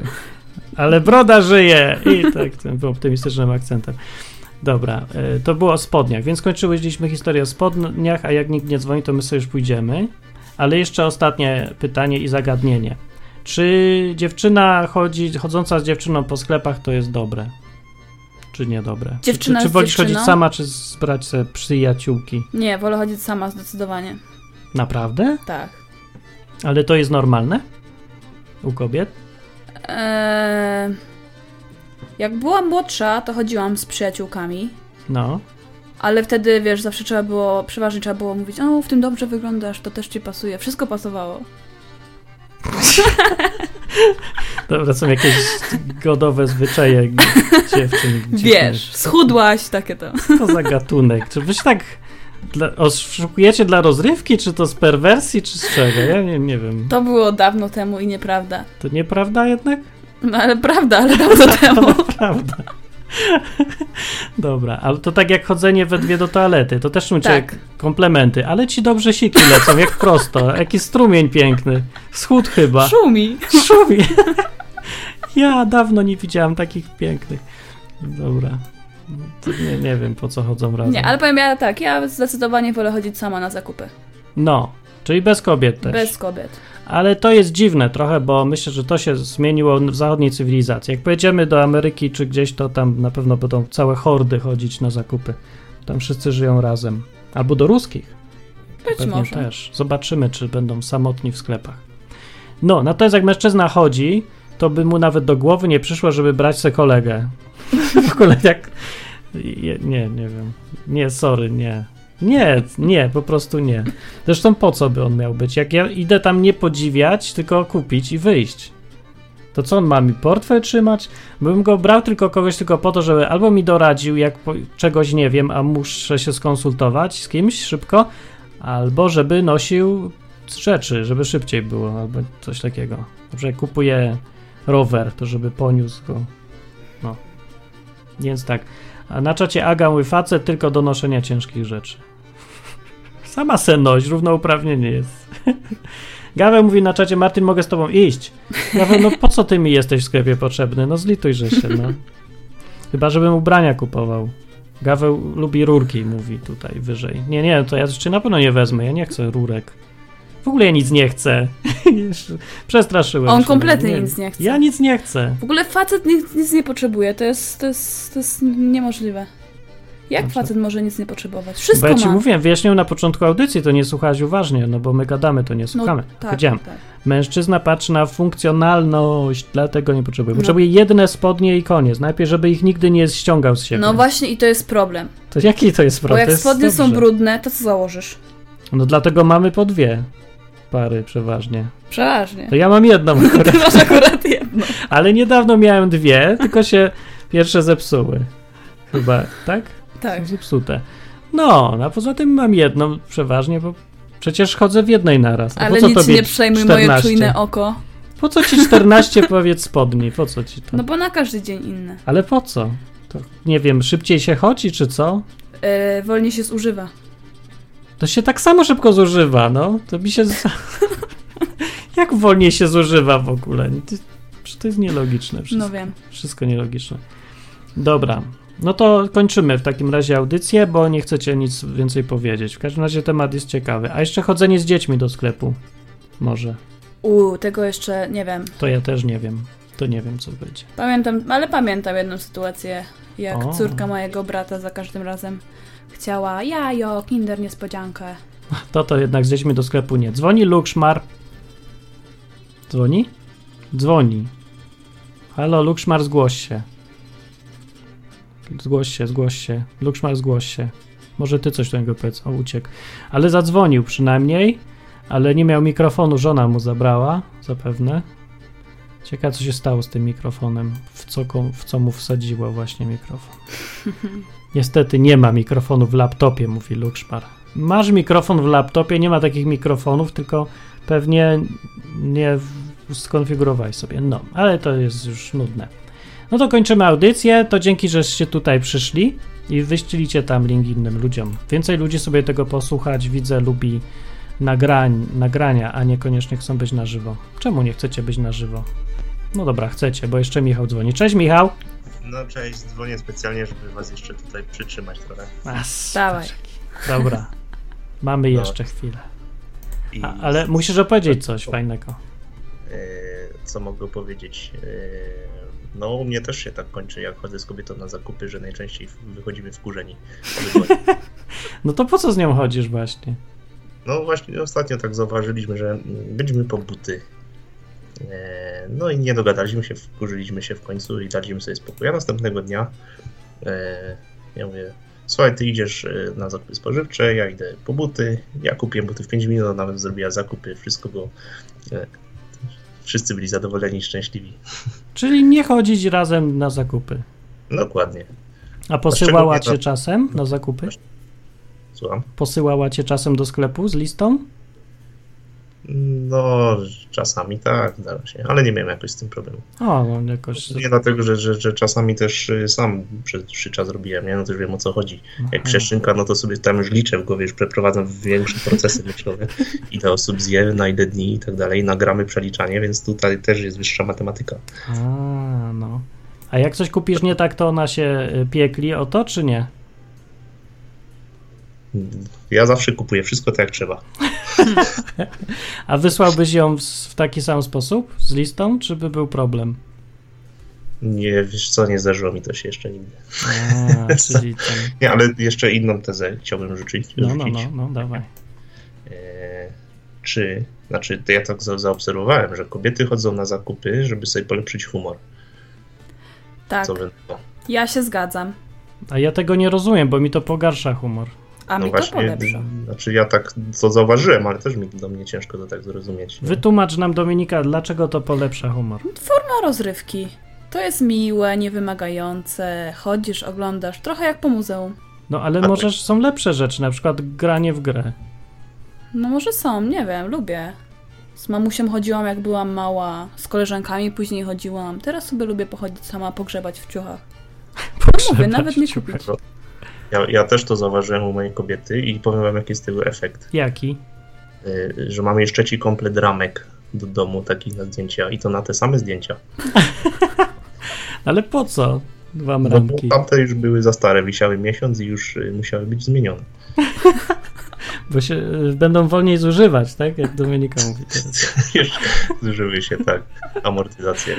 Ale broda żyje! I tak tym optymistycznym akcentem. Dobra, e, to było o spodniach, więc kończyliśmy historię o spodniach, a jak nikt nie dzwoni, to my sobie już pójdziemy. Ale jeszcze ostatnie pytanie i zagadnienie. Czy dziewczyna chodzi, chodząca z dziewczyną po sklepach to jest dobre? Czy niedobre? Dziewczyna czy, czy z wolisz chodzić sama, czy zbrać sobie przyjaciółki? Nie, wolę chodzić sama zdecydowanie. Naprawdę? Tak. Ale to jest normalne? U kobiet? Eee, jak byłam młodsza, to chodziłam z przyjaciółkami. No. Ale wtedy, wiesz, zawsze trzeba było, przeważnie trzeba było mówić, o, w tym dobrze wyglądasz, to też ci pasuje. Wszystko pasowało. Dobra, są jakieś godowe zwyczaje dziewczyn. Wiesz, schudłaś, takie to. Co to za gatunek? Czy się tak dla, oszukujecie dla rozrywki, czy to z perwersji, czy z czego? Ja nie, nie wiem. To było dawno temu i nieprawda. To nieprawda jednak? No ale prawda, ale dawno temu. Prawda. Dobra, ale to tak jak chodzenie we dwie do toalety, to też mówicie Tak. komplementy, ale ci dobrze siki lecą, jak prosto, jaki strumień piękny, wschód chyba. Szumi. Szumi. Ja dawno nie widziałam takich pięknych. Dobra. To nie, nie wiem, po co chodzą razem. Nie, ale powiem ja tak, ja zdecydowanie wolę chodzić sama na zakupy. No, czyli bez kobiet też. Bez kobiet. Ale to jest dziwne trochę, bo myślę, że to się zmieniło w zachodniej cywilizacji. Jak pojedziemy do Ameryki czy gdzieś, to tam na pewno będą całe hordy chodzić na zakupy. Tam wszyscy żyją razem. Albo do ruskich. Być Pewnie może. też. Zobaczymy, czy będą samotni w sklepach. No, natomiast jak mężczyzna chodzi, to by mu nawet do głowy nie przyszło, żeby brać se kolegę. w ogóle jak... Nie, nie wiem. Nie, sorry, nie. Nie, nie, po prostu nie. Zresztą po co by on miał być? Jak ja idę tam nie podziwiać, tylko kupić i wyjść. To co on ma mi portfel trzymać? Bym go brał tylko kogoś tylko po to, żeby albo mi doradził, jak po, czegoś nie wiem, a muszę się skonsultować z kimś szybko, albo żeby nosił rzeczy, żeby szybciej było, albo coś takiego. Jak kupuję rower, to żeby poniósł go. No. Więc tak. A na czacie Aga mówi facet tylko do noszenia ciężkich rzeczy. Sama se noś, równouprawnienie jest. Gaweł mówi na czacie, Martin, mogę z tobą iść. Gaweł, no po co ty mi jesteś w sklepie potrzebny? No zlitujże się, no. Chyba, żebym ubrania kupował. Gaweł lubi rurki, mówi tutaj wyżej. Nie, nie, to ja jeszcze na pewno nie wezmę, ja nie chcę rurek. W ogóle ja nic nie chcę. Przestraszyłem On się, kompletnie no, nic nie chce. Ja nic nie chcę. W ogóle facet nic, nic nie potrzebuje, to jest, to, jest, to jest niemożliwe. Jak Dobrze. facet może nic nie potrzebować? Wszystko Bo ja ci ma. mówiłem, wyjaśniłem na początku audycji, to nie słuchałeś uważnie, no bo my gadamy, to nie słuchamy. No, tak, Powiedziałem, tak. mężczyzna patrzy na funkcjonalność, dlatego nie potrzebuje. No. Potrzebuje jedne spodnie i koniec. Najpierw, żeby ich nigdy nie ściągał z siebie. No właśnie i to jest problem. To jaki to jest Bo problem? jak To jest spodnie są brudne, to co założysz? No dlatego mamy po dwie pary przeważnie. Przeważnie. To ja mam jedną akurat, Ty masz akurat jedno. ale niedawno miałem dwie, tylko się pierwsze zepsuły. Chyba, tak? Tak. Są zepsute. No, a poza tym mam jedną przeważnie, bo przecież chodzę w jednej naraz. A Ale po nic nie przejmuj moje 14? czujne oko. Po co ci 14 powiedz spodni? Po co ci to? No bo na każdy dzień inne. Ale po co? To nie wiem, szybciej się chodzi, czy co? Yy, wolniej się zużywa. To się tak samo szybko zużywa, no. To mi się. Jak wolniej się zużywa w ogóle? To, jest nielogiczne. Wszystko, No wiem. wszystko nielogiczne. Dobra. No to kończymy w takim razie audycję, bo nie chcecie nic więcej powiedzieć. W każdym razie temat jest ciekawy. A jeszcze chodzenie z dziećmi do sklepu. Może. Uuu, tego jeszcze nie wiem. To ja też nie wiem. To nie wiem, co będzie. Pamiętam, ale pamiętam jedną sytuację, jak O. córka mojego brata za każdym razem chciała jajo, kinder niespodziankę. To to jednak z dziećmi do sklepu nie. Dzwoni Lukszmar. Dzwoni? Dzwoni. Halo, Lukszmar, zgłoś się. Zgłoś się, zgłoś się. Lukszmar, zgłoś się. Może ty coś do niego powiedz. O, uciekł. Ale zadzwonił przynajmniej, ale nie miał mikrofonu, żona mu zabrała, zapewne. Ciekawe, co się stało z tym mikrofonem. W co, w co mu wsadziło właśnie mikrofon. Niestety nie ma mikrofonu w laptopie, mówi Lukszmar. Masz mikrofon w laptopie, nie ma takich mikrofonów, tylko pewnie nie skonfigurowałeś sobie. No, ale to jest już nudne. No to kończymy audycję. To dzięki, żeście tutaj przyszli i wyścielicie tam link innym ludziom. Więcej ludzi sobie tego posłuchać, widzę, lubi nagrań, nagrania, a niekoniecznie chcą być na żywo. Czemu nie chcecie być na żywo? No dobra, chcecie, bo jeszcze Michał dzwoni. Cześć Michał! No cześć, dzwonię specjalnie, żeby was jeszcze tutaj przytrzymać trochę. As, Dawaj. Dobra. Mamy jeszcze chwilę. I A, ale musisz opowiedzieć coś fajnego. e, co mogę powiedzieć? E, no u mnie też się tak kończy, jak chodzę z kobietą na zakupy, że najczęściej wychodzimy wkurzeni. No to po co z nią chodzisz właśnie? No właśnie ostatnio tak zauważyliśmy, że byliśmy po buty. No i nie dogadaliśmy się, wkurzyliśmy się w końcu i daliśmy sobie spokój. A następnego dnia e, ja mówię, słuchaj, ty idziesz e, na zakupy spożywcze, ja idę po buty. Ja kupiłem buty w 5 minut, nawet zrobiła zakupy, wszystko było... e, Wszyscy byli zadowoleni, szczęśliwi. Czyli nie chodzić razem na zakupy. Dokładnie. A posyłała cię czasem na zakupy? Słucham. Posyłała cię czasem do sklepu z listą? No, czasami tak, zdarza się, ale nie miałem jakoś z tym problemu. O, no jakoś. Nie dlatego, że, że, że czasami też y, sam przez dłuższy czas robiłem, nie? No też wiem o co chodzi. Jak Aha. przeszczynka, no to sobie tam już liczę w głowie, już przeprowadzam większe procesy myślowe. Ile osób zje, na ile dni i tak dalej, nagramy przeliczanie, więc tutaj też jest wyższa matematyka. A, no. A jak coś kupisz nie tak, to ona się y, piekli o to, czy nie? Ja zawsze kupuję wszystko tak jak trzeba. A wysłałbyś ją w, w taki sam sposób z listą, czy by był problem? Nie, wiesz co, nie zdarzyło mi to się jeszcze nigdy. A, czyli ten. Nie, ale jeszcze inną tezę chciałbym rzucić. No, no, rzucić. no, no, dawaj. E, czy, znaczy to ja tak za- zaobserwowałem, że kobiety chodzą na zakupy, żeby sobie polepszyć humor. Tak, Co no, ja się zgadzam. A ja tego nie rozumiem, bo mi to pogarsza humor. A no mi to polepsza. Znaczy ja tak to zauważyłem, ale też mi do mnie ciężko to tak zrozumieć. nie? Wytłumacz nam, Dominika, dlaczego to polepsza humor. Forma rozrywki. To jest miłe, niewymagające, chodzisz, oglądasz, trochę jak po muzeum. No ale A- możesz, są lepsze rzeczy, na przykład granie w grę. No może są, nie wiem, lubię. Z mamusią chodziłam jak byłam mała, z koleżankami później chodziłam. Teraz sobie lubię pochodzić sama, pogrzebać w ciuchach. No mówię, nawet nie kupić. Ja, ja też to zauważyłem u mojej kobiety i powiem wam jaki jest tego efekt. Jaki? y, że mamy jeszcze ci komplet ramek do domu takich na zdjęcia i to na te same zdjęcia. Ale po co wam Bo ramki? tamte już były za stare, wisiały miesiąc i już y, musiały być zmienione. Bo się y, będą wolniej zużywać, tak? Jak Dominika mówi. Jeszcze zużyły się, tak, amortyzacje.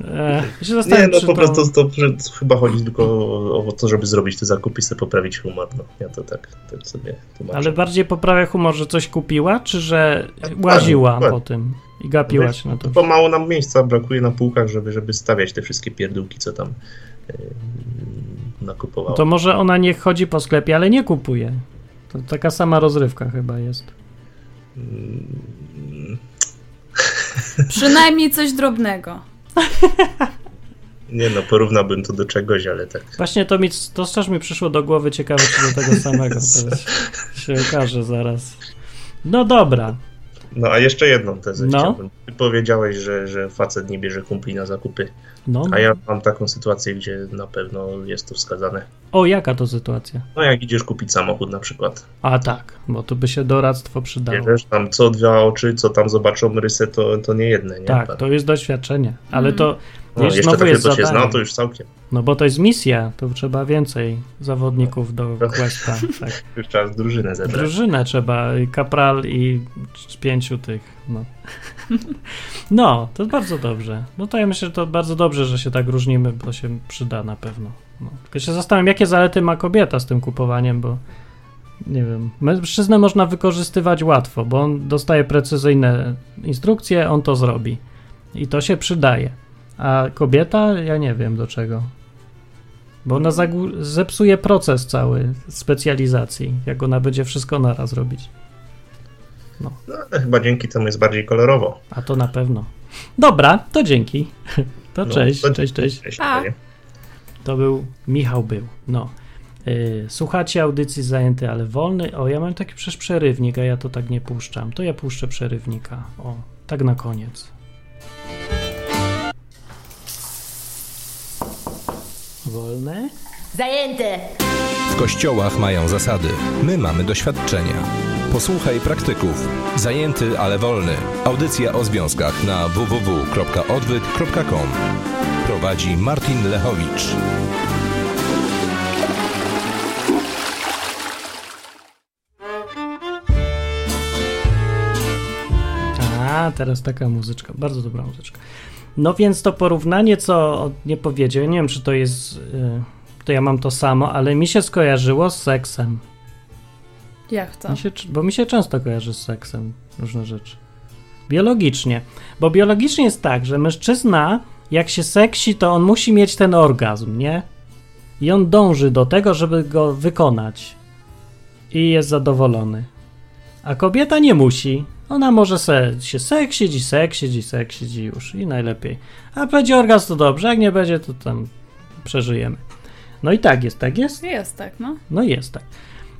E, się Nie, no po to... prostu to, że chyba chodzi tylko o, o to, żeby zrobić te zakupy i sobie poprawić humor. No, ja to tak, tak sobie tłumaczę. Ale bardziej poprawia humor, że coś kupiła, czy że Tak, łaziła dokładnie. po tym i gapiła się na to. Bo mało nam miejsca brakuje na półkach, żeby, żeby stawiać te wszystkie pierdółki, co tam yy, nakupowała. To może ona niech chodzi po sklepie, ale nie kupuje. To taka sama rozrywka chyba jest. Mm, Przynajmniej coś drobnego. Nie no, porównałbym to do czegoś, ale tak. Właśnie to mi, to też mi przyszło do głowy, ciekawe czy do tego samego. Teraz się okaże zaraz. No dobra. No a jeszcze jedną tezę No. chciałbym. Ty powiedziałeś, że, że facet nie bierze kumpli na zakupy, No. a ja mam taką sytuację, gdzie na pewno jest to wskazane. O, jaka to sytuacja? No jak idziesz kupić samochód na przykład, A tak, bo tu by się doradztwo przydało. bierzesz tam co dwa oczy, co tam zobaczą rysę, to, to nie jedne, nie? Tak, to jest doświadczenie. Ale to no, wiesz, jeszcze takie, co się zna, to już całkiem. No bo to jest misja, to trzeba więcej zawodników do questa. Tak. Już trzeba drużynę zebrać. Drużynę trzeba, i kapral i pięciu tych, no. No, to bardzo dobrze. No to ja myślę, że to bardzo dobrze, że się tak różnimy, bo się przyda na pewno. No. Tylko się zastanawiam, jakie zalety ma kobieta z tym kupowaniem, bo nie wiem, mężczyznę można wykorzystywać łatwo, bo on dostaje precyzyjne instrukcje, on to zrobi. I to się przydaje. A kobieta, ja nie wiem do czego. Bo ona zepsuje proces cały specjalizacji, jak ona będzie wszystko naraz robić. No, ale chyba dzięki temu jest bardziej kolorowo. A to na pewno. Dobra, to dzięki. To No, cześć, to- cześć, cześć. Cześć, Pa. To był Michał był. No. Yy, słuchacie audycji zajęty, ale wolny. O, ja mam taki przecież przerywnik, a ja to tak nie puszczam. To ja puszczę przerywnika. O, tak na koniec. Wolne? Zajęte! W kościołach mają zasady. My mamy doświadczenia. Posłuchaj praktyków. Zajęty, ale wolny. Audycja o związkach na www.odwyk.com. Prowadzi Martin Lechowicz. A, teraz taka muzyczka, bardzo dobra muzyczka. No więc to porównanie, co nie powiedział, nie wiem, czy to jest, y, to ja mam to samo, ale mi się skojarzyło z seksem. Jak to? Mi się, bo mi się często kojarzy z seksem różne rzeczy. Biologicznie. Bo biologicznie jest tak, że mężczyzna, jak się seksi, to on musi mieć ten orgazm, nie? I on dąży do tego, żeby go wykonać. I jest zadowolony. A kobieta nie musi. Ona może se, się seksić i seksić i seksić i już. I najlepiej. A będzie orgazm, to dobrze. Jak nie będzie, to tam przeżyjemy. No i tak jest, tak jest? Jest tak, no. No jest tak.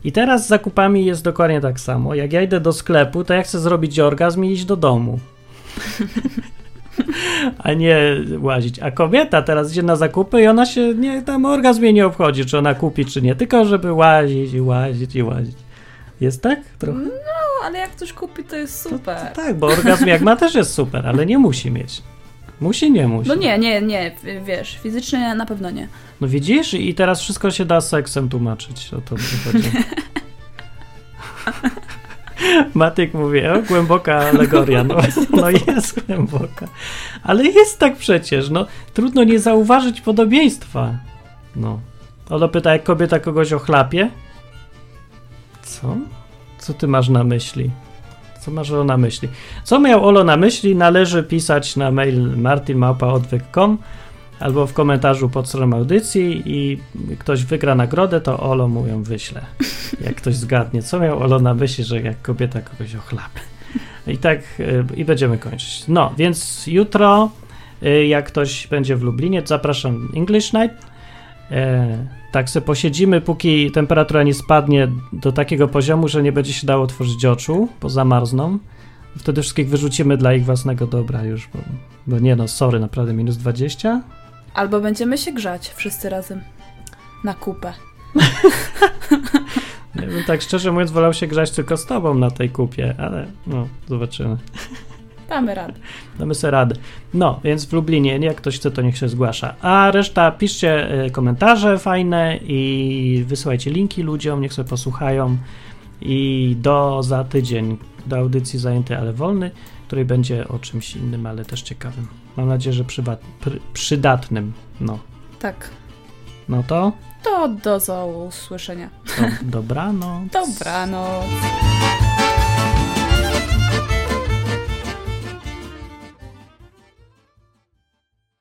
I teraz z zakupami jest dokładnie tak samo. Jak ja idę do sklepu, to ja chcę zrobić orgazm i iść do domu. A nie łazić. A kobieta teraz idzie na zakupy i ona się, nie, tam orgazm jej nie obchodzi, czy ona kupi, czy nie, tylko żeby łazić i łazić i łazić. Jest tak? Trochę. No, ale jak ktoś kupi, to jest To, super. to tak, bo orgazm jak ma też jest super, ale nie musi mieć. Musi, nie musi. No nie, nie, nie, wiesz, fizycznie na pewno nie. No widzisz? I teraz wszystko się da seksem tłumaczyć. O to chodzi. Matyk mówi, o, głęboka alegoria. No, no jest głęboka. Ale jest tak przecież, no. Trudno nie zauważyć podobieństwa. No. Olo pyta, jak kobieta kogoś ochlapie? Co? Co ty masz na myśli? Co masz Olo na myśli? Co miał Olo na myśli? Należy pisać na mail martinmałpa.odwyk.com albo w komentarzu pod stroną audycji i ktoś wygra nagrodę, to Olo mu ją wyśle. Jak ktoś zgadnie, co miał Olo na myśli, że jak kobieta kogoś ochlapie. I tak, y, i będziemy kończyć. No, więc jutro, y, jak ktoś będzie w Lublinie, zapraszam English Night. E, tak sobie posiedzimy, póki temperatura nie spadnie do takiego poziomu, że nie będzie się dało otworzyć oczu, bo zamarzną. Wtedy wszystkich wyrzucimy dla ich własnego dobra już, bo, bo nie no, sorry, naprawdę minus 20? Albo będziemy się grzać wszyscy razem. Na kupę. Nie bym tak szczerze mówiąc wolał się grać tylko z tobą na tej kupie, ale no, zobaczymy. Damy radę. Damy sobie radę. No, więc w Lublinie, jak ktoś chce, to niech się zgłasza. A reszta piszcie y, komentarze fajne i wysyłajcie linki ludziom, niech sobie posłuchają. I do za tydzień, do audycji zajęty, ale wolny, której będzie o czymś innym, ale też ciekawym. Mam nadzieję, że przywa- pr- przydatnym. No, Tak. no to, To do usłyszenia. to dobranoc. Dobranoc.